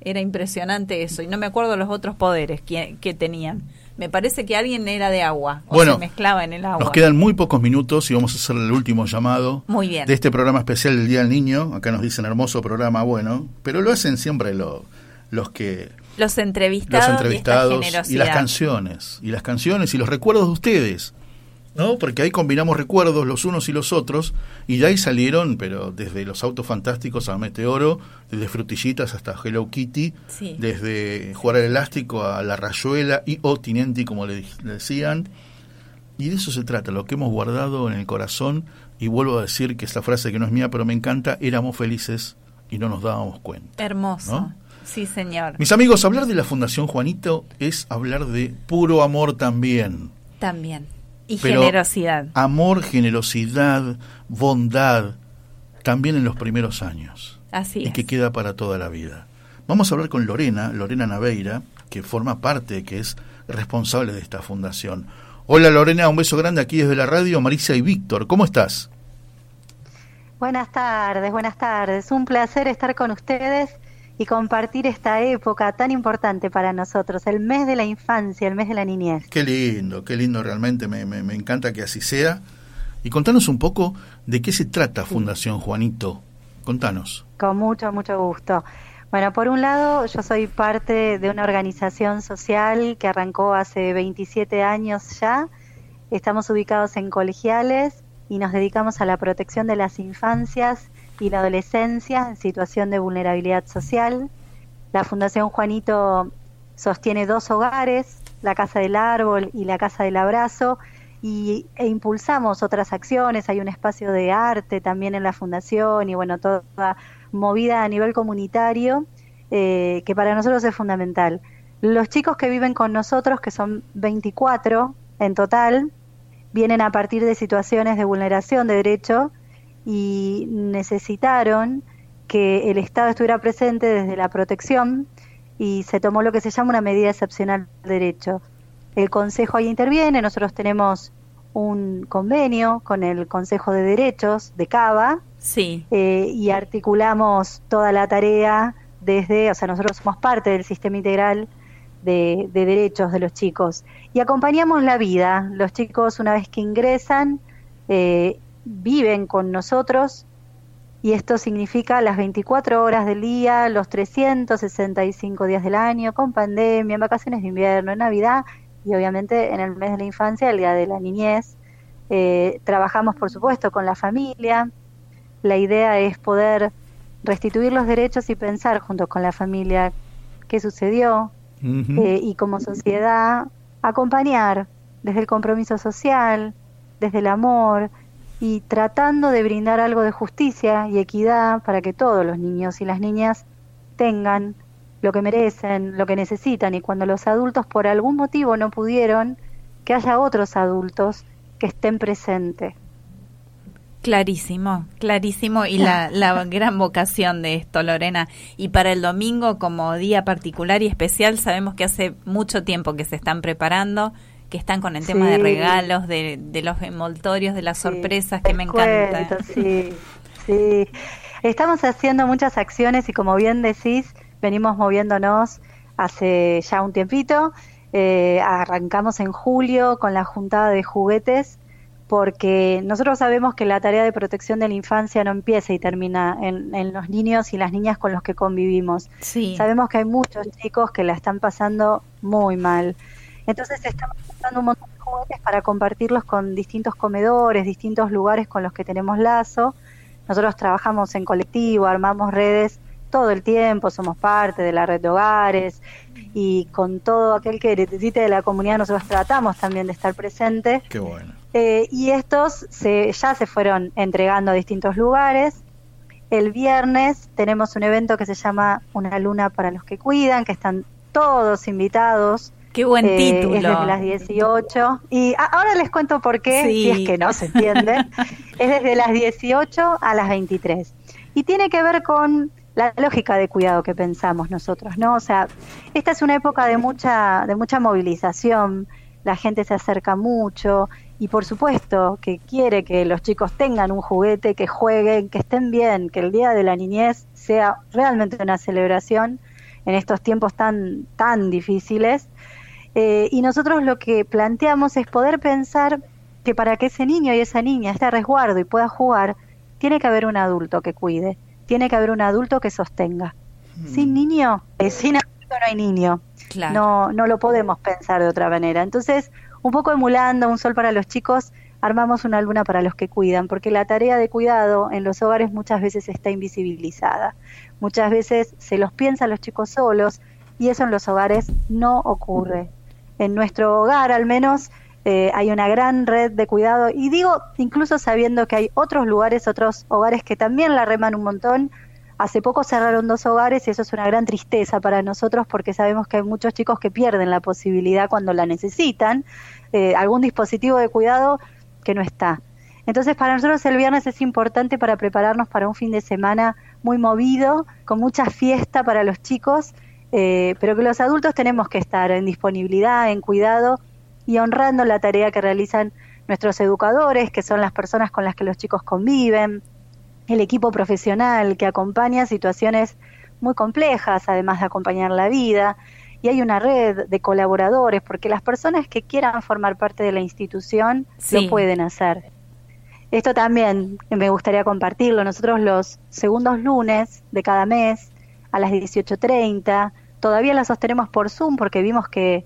Era impresionante eso. Y no me acuerdo los otros poderes que, que tenían. Me parece que alguien era de agua o Bueno, se mezclaba en el agua. Nos quedan muy pocos minutos y vamos a hacer el último llamado Muy bien. de este programa especial del Día del Niño. Acá nos dicen hermoso programa, bueno, pero lo hacen siempre lo- los que Los entrevistados, los entrevistados y, las canciones y las canciones y los recuerdos de ustedes no porque ahí combinamos recuerdos los unos y los otros y de ahí salieron pero desde los autos fantásticos a Meteoro desde frutillitas hasta Hello Kitty Sí. desde jugar al elástico a la rayuela y o Tinenti como le, le decían y de eso se trata lo que hemos guardado en el corazón y vuelvo a decir que esta frase que no es mía pero me encanta éramos felices y no nos dábamos cuenta Hermoso. ¿No? Sí, señor. mis amigos, hablar de la Fundación Juanito es hablar de puro amor también. También. Y Pero generosidad. Amor, generosidad, bondad, también en los primeros años. Así y es. que queda para toda la vida. Vamos a hablar con Lorena, Lorena Naveira, que forma parte, que es responsable de esta fundación. Hola Lorena, un beso grande aquí desde la radio, Marisa y Víctor, ¿cómo estás? Buenas tardes, buenas tardes. Un placer estar con ustedes y compartir esta época tan importante para nosotros, el mes de la infancia, el mes de la niñez. Qué lindo, qué lindo realmente, me, me- me encanta que así sea. Y contanos un poco de qué se trata Fundación Juanito. Contanos. Con mucho, mucho gusto. Bueno, por un lado, yo soy parte de una organización social que arrancó hace 27 años ya. Estamos ubicados en colegiales y nos dedicamos a la protección de las infancias y la adolescencia en situación de vulnerabilidad social. La Fundación Juanito sostiene dos hogares, la Casa del Árbol y la Casa del Abrazo, y, e impulsamos otras acciones. Hay un espacio de arte también en la Fundación y bueno, toda movida a nivel comunitario eh, que para nosotros es fundamental. Los chicos que viven con nosotros, que son 24 en total, vienen a partir de situaciones de vulneración de derecho y necesitaron que el Estado estuviera presente desde la protección y se tomó lo que se llama una medida excepcional de derecho. El Consejo ahí interviene, nosotros tenemos un convenio con el Consejo de Derechos de Cava sí. Eh, y articulamos toda la tarea desde, o sea, nosotros somos parte del sistema integral de, de, derechos de los chicos y acompañamos la vida. Los chicos una vez que ingresan eh, viven con nosotros y esto significa las 24 horas del día, los 365 días del año, con pandemia, en vacaciones de invierno, en Navidad y obviamente en el mes de la infancia, el día de la niñez. Eh, trabajamos, por supuesto, con la familia. La idea es poder restituir los derechos y pensar junto con la familia qué sucedió eh, y como sociedad acompañar desde el compromiso social, desde el amor, y tratando de brindar algo de justicia y equidad para que todos los niños y las niñas tengan lo que merecen, lo que necesitan y cuando los adultos por algún motivo no pudieron, que haya otros adultos que estén presentes. Clarísimo, clarísimo y la, la gran vocación de esto, Lorena. Y para el domingo como día particular y especial, sabemos que hace mucho tiempo que se están preparando que están con el tema de regalos, de, los envoltorios, de las sorpresas, que me encanta. Sí, sí. Estamos haciendo muchas acciones y como bien decís, venimos moviéndonos hace ya un tiempito. Eh, arrancamos en julio con la juntada de juguetes porque nosotros sabemos que la tarea de protección de la infancia no empieza y termina en, en los niños y las niñas con los que convivimos. Sí. Sabemos que hay muchos chicos que la están pasando muy mal. Entonces estamos usando un montón de juguetes para compartirlos con distintos comedores, distintos lugares con los que tenemos lazo. Nosotros trabajamos en colectivo, armamos redes todo el tiempo, somos parte de la red de hogares y con todo aquel que necesite de la comunidad nosotros tratamos también de estar presentes. Qué bueno. Eh, y estos se, ya se fueron entregando a distintos lugares. El viernes tenemos un evento que se llama Una luna para los que cuidan, que están todos invitados Qué buen eh, título. Es desde las 18. Y ahora les cuento por qué, si es que no se entiende. es desde las 18 a las 23. Y tiene que ver con la lógica de cuidado que pensamos nosotros, ¿no? O sea, esta es una época de mucha, de mucha movilización, la gente se acerca mucho y por supuesto que quiere que los chicos tengan un juguete, que jueguen, que estén bien, que el Día de la Niñez sea realmente una celebración en estos tiempos tan, tan difíciles. Eh, y nosotros lo que planteamos es poder pensar que para que ese niño y esa niña esté a resguardo y pueda jugar, tiene que haber un adulto que cuide, tiene que haber un adulto que sostenga. Sin niño, eh, sin adulto no hay niño. No, no lo podemos pensar de otra manera. Entonces, un poco emulando un sol para los chicos, armamos una luna para los que cuidan, porque la tarea de cuidado en los hogares muchas veces está invisibilizada. Muchas veces se los piensa a los chicos solos y eso en los hogares no ocurre en nuestro hogar al menos eh, hay una gran red de cuidado y digo incluso sabiendo que hay otros lugares, otros hogares que también la reman un montón. Hace poco cerraron dos hogares y eso es una gran tristeza para nosotros porque sabemos que hay muchos chicos que pierden la posibilidad cuando la necesitan, eh, algún dispositivo de cuidado que no está. Entonces para nosotros el viernes es importante para prepararnos para un fin de semana muy movido, con mucha fiesta para los chicos eh, pero que los adultos tenemos que estar en disponibilidad, en cuidado y honrando la tarea que realizan nuestros educadores, que son las personas con las que los chicos conviven, el equipo profesional que acompaña situaciones muy complejas, además de acompañar la vida, y hay una red de colaboradores, porque las personas que quieran formar parte de la institución lo pueden hacer. Esto también me gustaría compartirlo. Nosotros los segundos lunes de cada mes a las 18.30. Todavía la sostenemos por Zoom porque vimos que,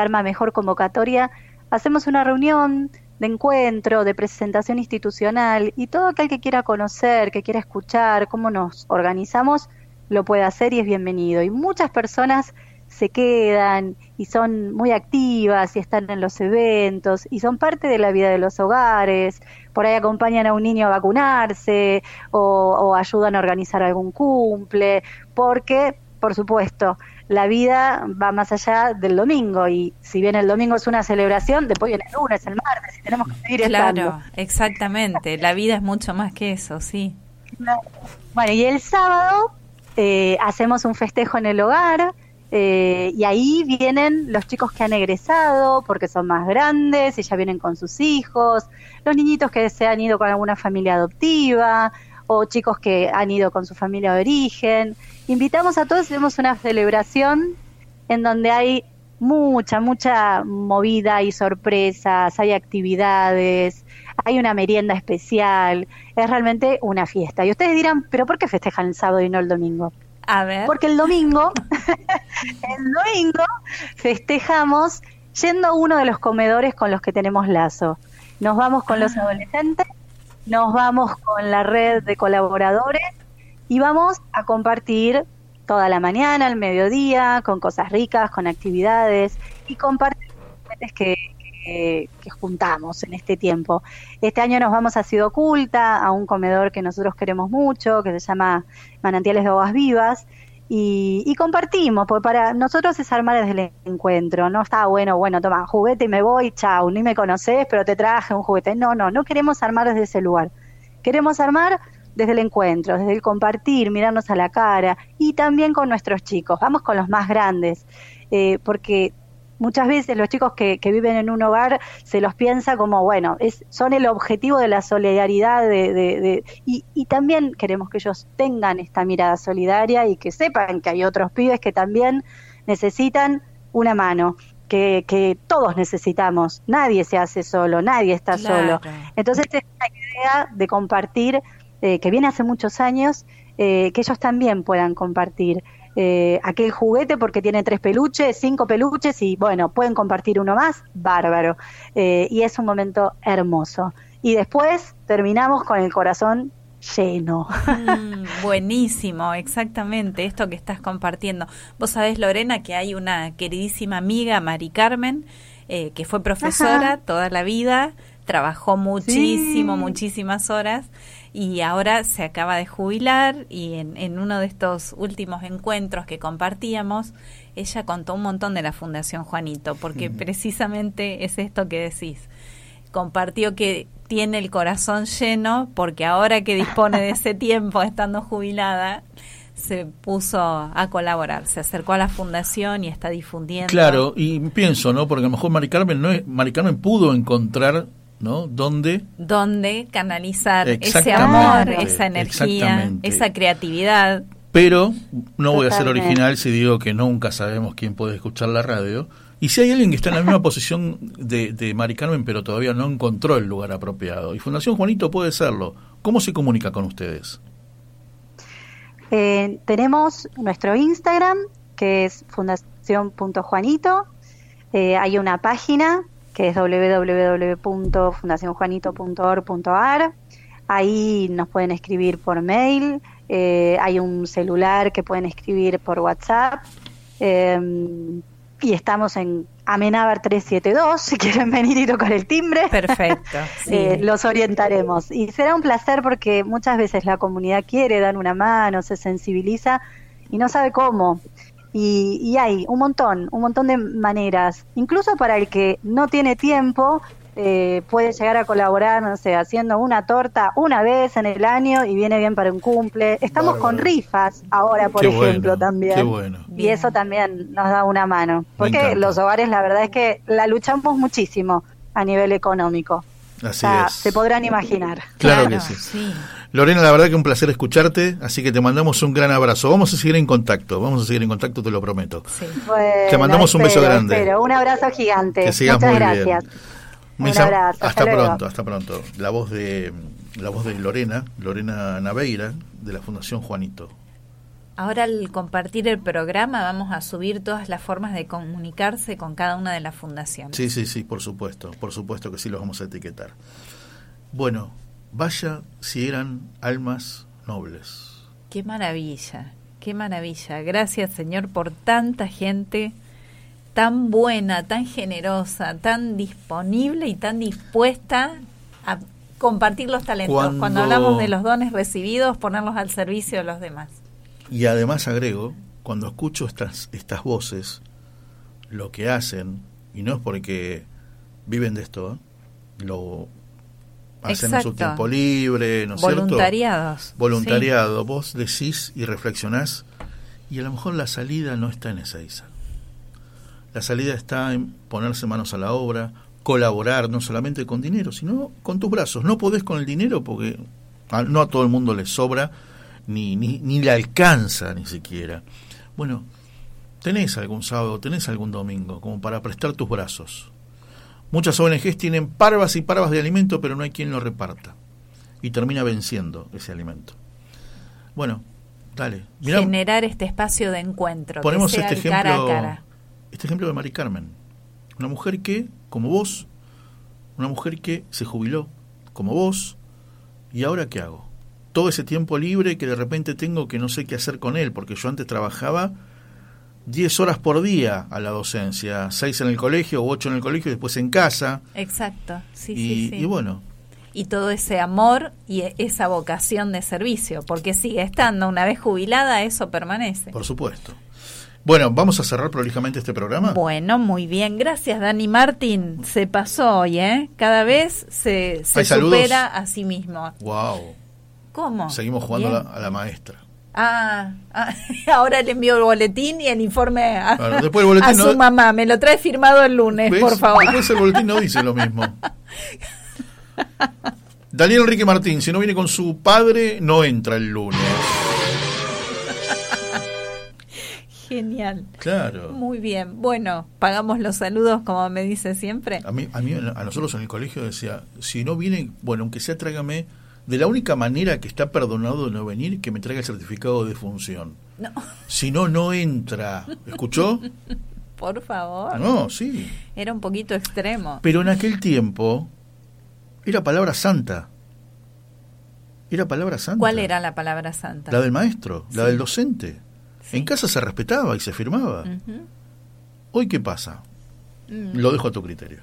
arma mejor convocatoria. Hacemos una reunión de encuentro, de presentación institucional y todo aquel que quiera conocer, que quiera escuchar cómo nos organizamos, lo puede hacer y es bienvenido. Y muchas personas se quedan y son muy activas y están en los eventos y son parte de la vida de los hogares, por ahí acompañan a un niño a vacunarse o, o ayudan a organizar algún cumple, porque, por supuesto, la vida va más allá del domingo y si bien el domingo es una celebración, después viene el lunes, el martes y tenemos que seguir Claro, estando. exactamente. La vida es mucho más que eso, sí. Bueno, y el sábado eh, hacemos un festejo en el hogar eh, y ahí vienen los chicos que han egresado porque son más grandes y ya vienen con sus hijos, los niñitos que se han ido con alguna familia adoptiva o chicos que han ido con su familia de origen. Invitamos a todos, hacemos una celebración en donde hay mucha, mucha movida y sorpresas, hay actividades, hay una merienda especial, es realmente una fiesta. Y ustedes dirán, pero ¿por qué festejan el sábado y no el domingo? A ver. Porque el domingo, el domingo festejamos yendo a uno de los comedores con los que tenemos lazo. Nos vamos con los adolescentes, nos vamos con la red de colaboradores y vamos a compartir toda la mañana, al mediodía, con cosas ricas, con actividades y compartir que, que, que juntamos en este tiempo. Este año nos vamos a Ciudad Oculta, a un comedor que nosotros queremos mucho, que se llama Manantiales de Aguas Vivas, y, y compartimos, porque para nosotros es armar desde el encuentro, no está bueno, bueno, toma juguete y me voy, chau, ni me conoces, pero te traje un juguete. No, no, no queremos armar desde ese lugar. Queremos armar desde el encuentro, desde el compartir, mirarnos a la cara y también con nuestros chicos. Vamos con los más grandes, eh, porque muchas veces los chicos que, que, viven en un hogar se los piensa como, bueno, es, son el objetivo de la solidaridad de, de, de y, y, también queremos que ellos tengan esta mirada solidaria y que sepan que hay otros pibes que también necesitan una mano. Que, que todos necesitamos, nadie se hace solo, nadie está Claro. solo. Entonces, esta idea de compartir, eh, que viene hace muchos años, eh, que ellos también puedan compartir eh, aquel juguete porque tiene tres peluches, cinco peluches y bueno, pueden compartir uno más, bárbaro. Eh, y es un momento hermoso. Y después terminamos con el corazón lleno. Mm, buenísimo, exactamente, esto que estás compartiendo. Vos sabés, Lorena, que hay una queridísima amiga, Mari Carmen, eh, que fue profesora Ajá. toda la vida, trabajó muchísimo, Sí. muchísimas horas y ahora se acaba de jubilar y en, en uno de estos últimos encuentros que compartíamos, ella contó un montón de la Fundación Juanito, porque precisamente es esto que decís. Compartió que tiene el corazón lleno porque ahora que dispone de ese tiempo estando jubilada, se puso a colaborar, se acercó a la fundación y está difundiendo. Claro, y pienso, ¿no? Porque a lo mejor Mari Carmen, no es, Mari Carmen pudo encontrar, ¿no? ¿Dónde? Dónde canalizar ese amor, esa energía, esa creatividad. Pero no voy a ser original si digo que nunca sabemos quién puede escuchar la radio. Y si hay alguien que está en la misma posición de, de Mari Carmen, pero todavía no encontró el lugar apropiado. Y Fundación Juanito puede serlo. ¿Cómo se comunica con ustedes? Eh, tenemos nuestro Instagram, que es fundación.juanito. Eh, hay una página que es www.fundacionjuanito.org.ar. Ahí nos pueden escribir por mail. Eh, hay un celular que pueden escribir por WhatsApp. Eh, y estamos en Amenábar 372, si quieren venir y tocar el timbre. Perfecto. sí. Eh, los orientaremos. Y será un placer porque muchas veces la comunidad quiere dar una mano, se sensibiliza y no sabe cómo. Y, y hay un montón, un montón de maneras. Incluso para el que no tiene tiempo, eh, puede llegar a colaborar, no sé, haciendo una torta una vez en el año y viene bien para un cumple. Estamos con rifas ahora, por Qué ejemplo, bueno, también. qué bueno. Y eso también nos da una mano. Porque los hogares, la verdad es que la luchamos muchísimo a nivel económico. Así O sea, es. se podrán imaginar. Claro, que sí. Lorena, la verdad que un placer escucharte, así que te mandamos un gran abrazo. Vamos a seguir en contacto, vamos a seguir en contacto, te lo prometo. Bueno, Te mandamos un beso grande. espero. Un abrazo gigante. Que sigas Muchas muy gracias. bien. Un Misa, abrazo, hasta, hasta pronto, hasta pronto. La voz de la voz de Lorena, Lorena Naveira, de la Fundación Juanito. Ahora al compartir el programa vamos a subir todas las formas de comunicarse con cada una de las fundaciones. Sí, sí, sí, por supuesto, por supuesto que sí los vamos a etiquetar. Bueno, vaya si eran almas nobles. Qué maravilla, qué maravilla. Gracias Señor por tanta gente tan buena, tan generosa, tan disponible y tan dispuesta a compartir los talentos. Cuando- Cuando hablamos de los dones recibidos, ponerlos al servicio de los demás. Y además agrego, cuando escucho estas, estas voces, lo que hacen, y no es porque viven de esto, ¿eh? lo hacen en su tiempo libre, ¿no es cierto? Voluntariados, Voluntariado. Vos decís y reflexionás, y a lo mejor la salida no está en esa Isa. La salida está en ponerse manos a la obra, colaborar no solamente con dinero, sino con tus brazos. No podés con el dinero porque a- no a todo el mundo le sobra, ni, ni, ni le alcanza ni siquiera. Bueno, tenés algún sábado, tenés algún domingo, como para prestar tus brazos. Muchas ONGs tienen parvas y parvas de alimento, pero no hay quien lo reparta. Y termina venciendo ese alimento. Bueno, dale. Mirá, Generar este espacio de encuentro. ponemos que sea este el cara a ejemplo, cara. este ejemplo de Mari Carmen. Una mujer que, como vos, una mujer que se jubiló, como vos, y ahora qué hago? Todo ese tiempo libre que de repente tengo que no sé qué hacer con él, porque yo antes trabajaba 10 horas por día a la docencia, 6 en el colegio o 8 en el colegio y después en casa. Exacto, sí, y, sí, sí. y bueno, y todo ese amor y e- esa vocación de servicio, porque sigue estando, una vez jubilada, eso permanece. por supuesto. Bueno, vamos a cerrar prolijamente este programa. Bueno, muy bien, gracias Dani Martín, se pasó hoy, ¿eh? Cada vez se, se ¿Hay saludos? supera a sí mismo. Wow. ¿Cómo? Seguimos jugando a la, a la maestra. Ah, ah, ahora le envío el boletín y el informe a, Claro, después el boletín a no- su mamá. Me lo trae firmado el lunes, ¿Ves? por favor. Después el boletín no dice lo mismo. Daniel Enrique Martín, si no viene con su padre, no entra el lunes. Genial. Claro. Muy bien. Bueno, pagamos los saludos como me dice siempre. A mí, a mí, a nosotros en el colegio decía, si no viene, bueno, aunque sea tráigame, de la única manera que está perdonado de no venir, que me traiga el certificado de función. No. Si no, no entra. ¿Escuchó? Por favor. No, sí. Era un poquito extremo. Pero en aquel tiempo era palabra santa. Era palabra santa. ¿Cuál era la palabra santa? La del maestro, la del docente. En casa se respetaba y se firmaba. ¿Hoy qué pasa? Mm. Lo dejo a tu criterio.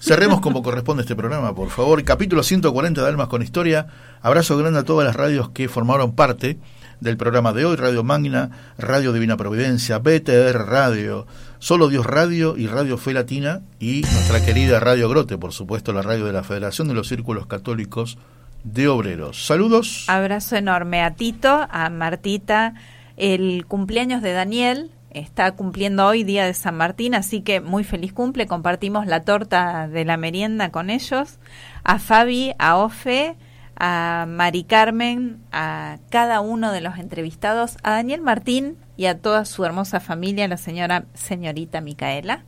Cerremos como corresponde este programa, por favor. Capítulo 140 de Almas con Historia. Abrazo grande a todas las radios que formaron parte del programa de hoy. Radio Magna, Radio Divina Providencia, BTR Radio, Solo Dios Radio y Radio Fe Latina. Y nuestra querida Radio Grote, por supuesto, la radio de la Federación de los Círculos Católicos de Obreros. Saludos. Abrazo enorme a Tito, a Martita. El cumpleaños de Daniel está cumpliendo hoy, día de San Martín, así que muy feliz cumple. Compartimos la torta de la merienda con ellos. A Fabi, a Ofe, a Mari Carmen, a cada uno de los entrevistados, a Daniel Martín y a toda su hermosa familia, la señora señorita Micaela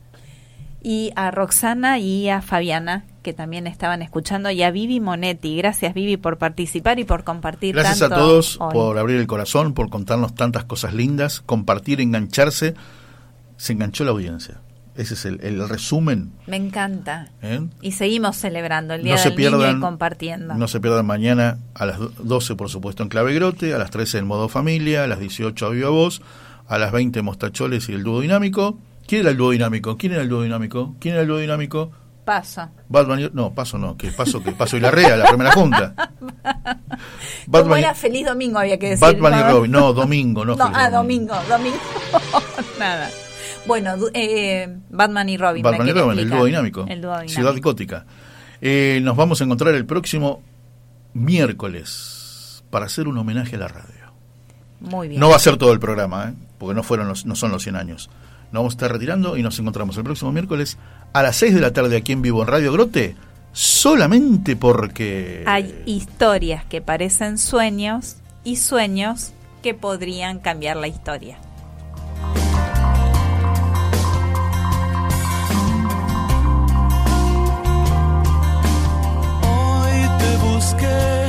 y a Roxana y a Fabiana que también estaban escuchando y a Vivi Monetti. Gracias Vivi por participar y por compartir Gracias a tanto todos hoy. por abrir el corazón, por contarnos tantas cosas lindas, compartir, engancharse. Se enganchó la audiencia. Ese es el, el resumen. Me encanta. ¿eh? Y seguimos celebrando el Día No se del Niño pierdan- y compartiendo. No se pierdan mañana a las 12, por supuesto, en Clave Grote, a las 13 en modo familia, a las 18 a Viva Voz, a las 20 Mostacholes y el dúo dinámico. ¿Quién era el dúo dinámico? ¿Quién era el dúo dinámico? ¿Quién era el dúo dinámico? Paso. Batman y- No, Paso no, que Paso, que Paso y la Rea, la primera junta. Como Batman, y- era feliz domingo había que decir. Batman y. Robin. No, domingo, no. No, ah, domingo, domingo. Nada. Bueno, eh, Batman y Robin. Batman y Robin, el dúo dinámico. El dúo dinámico. Ciudad Gótica. Eh, nos vamos a encontrar el próximo miércoles para hacer un homenaje a la radio. Muy bien. No va a ser todo el programa, ¿eh? porque no, fueron los, no son los 100 años. Nos vamos a estar retirando y nos encontramos el próximo miércoles a las 6 de la tarde aquí en vivo en Radio Grote, solamente porque... Hay historias que parecen sueños y sueños que podrían cambiar la historia. Hoy te busqué.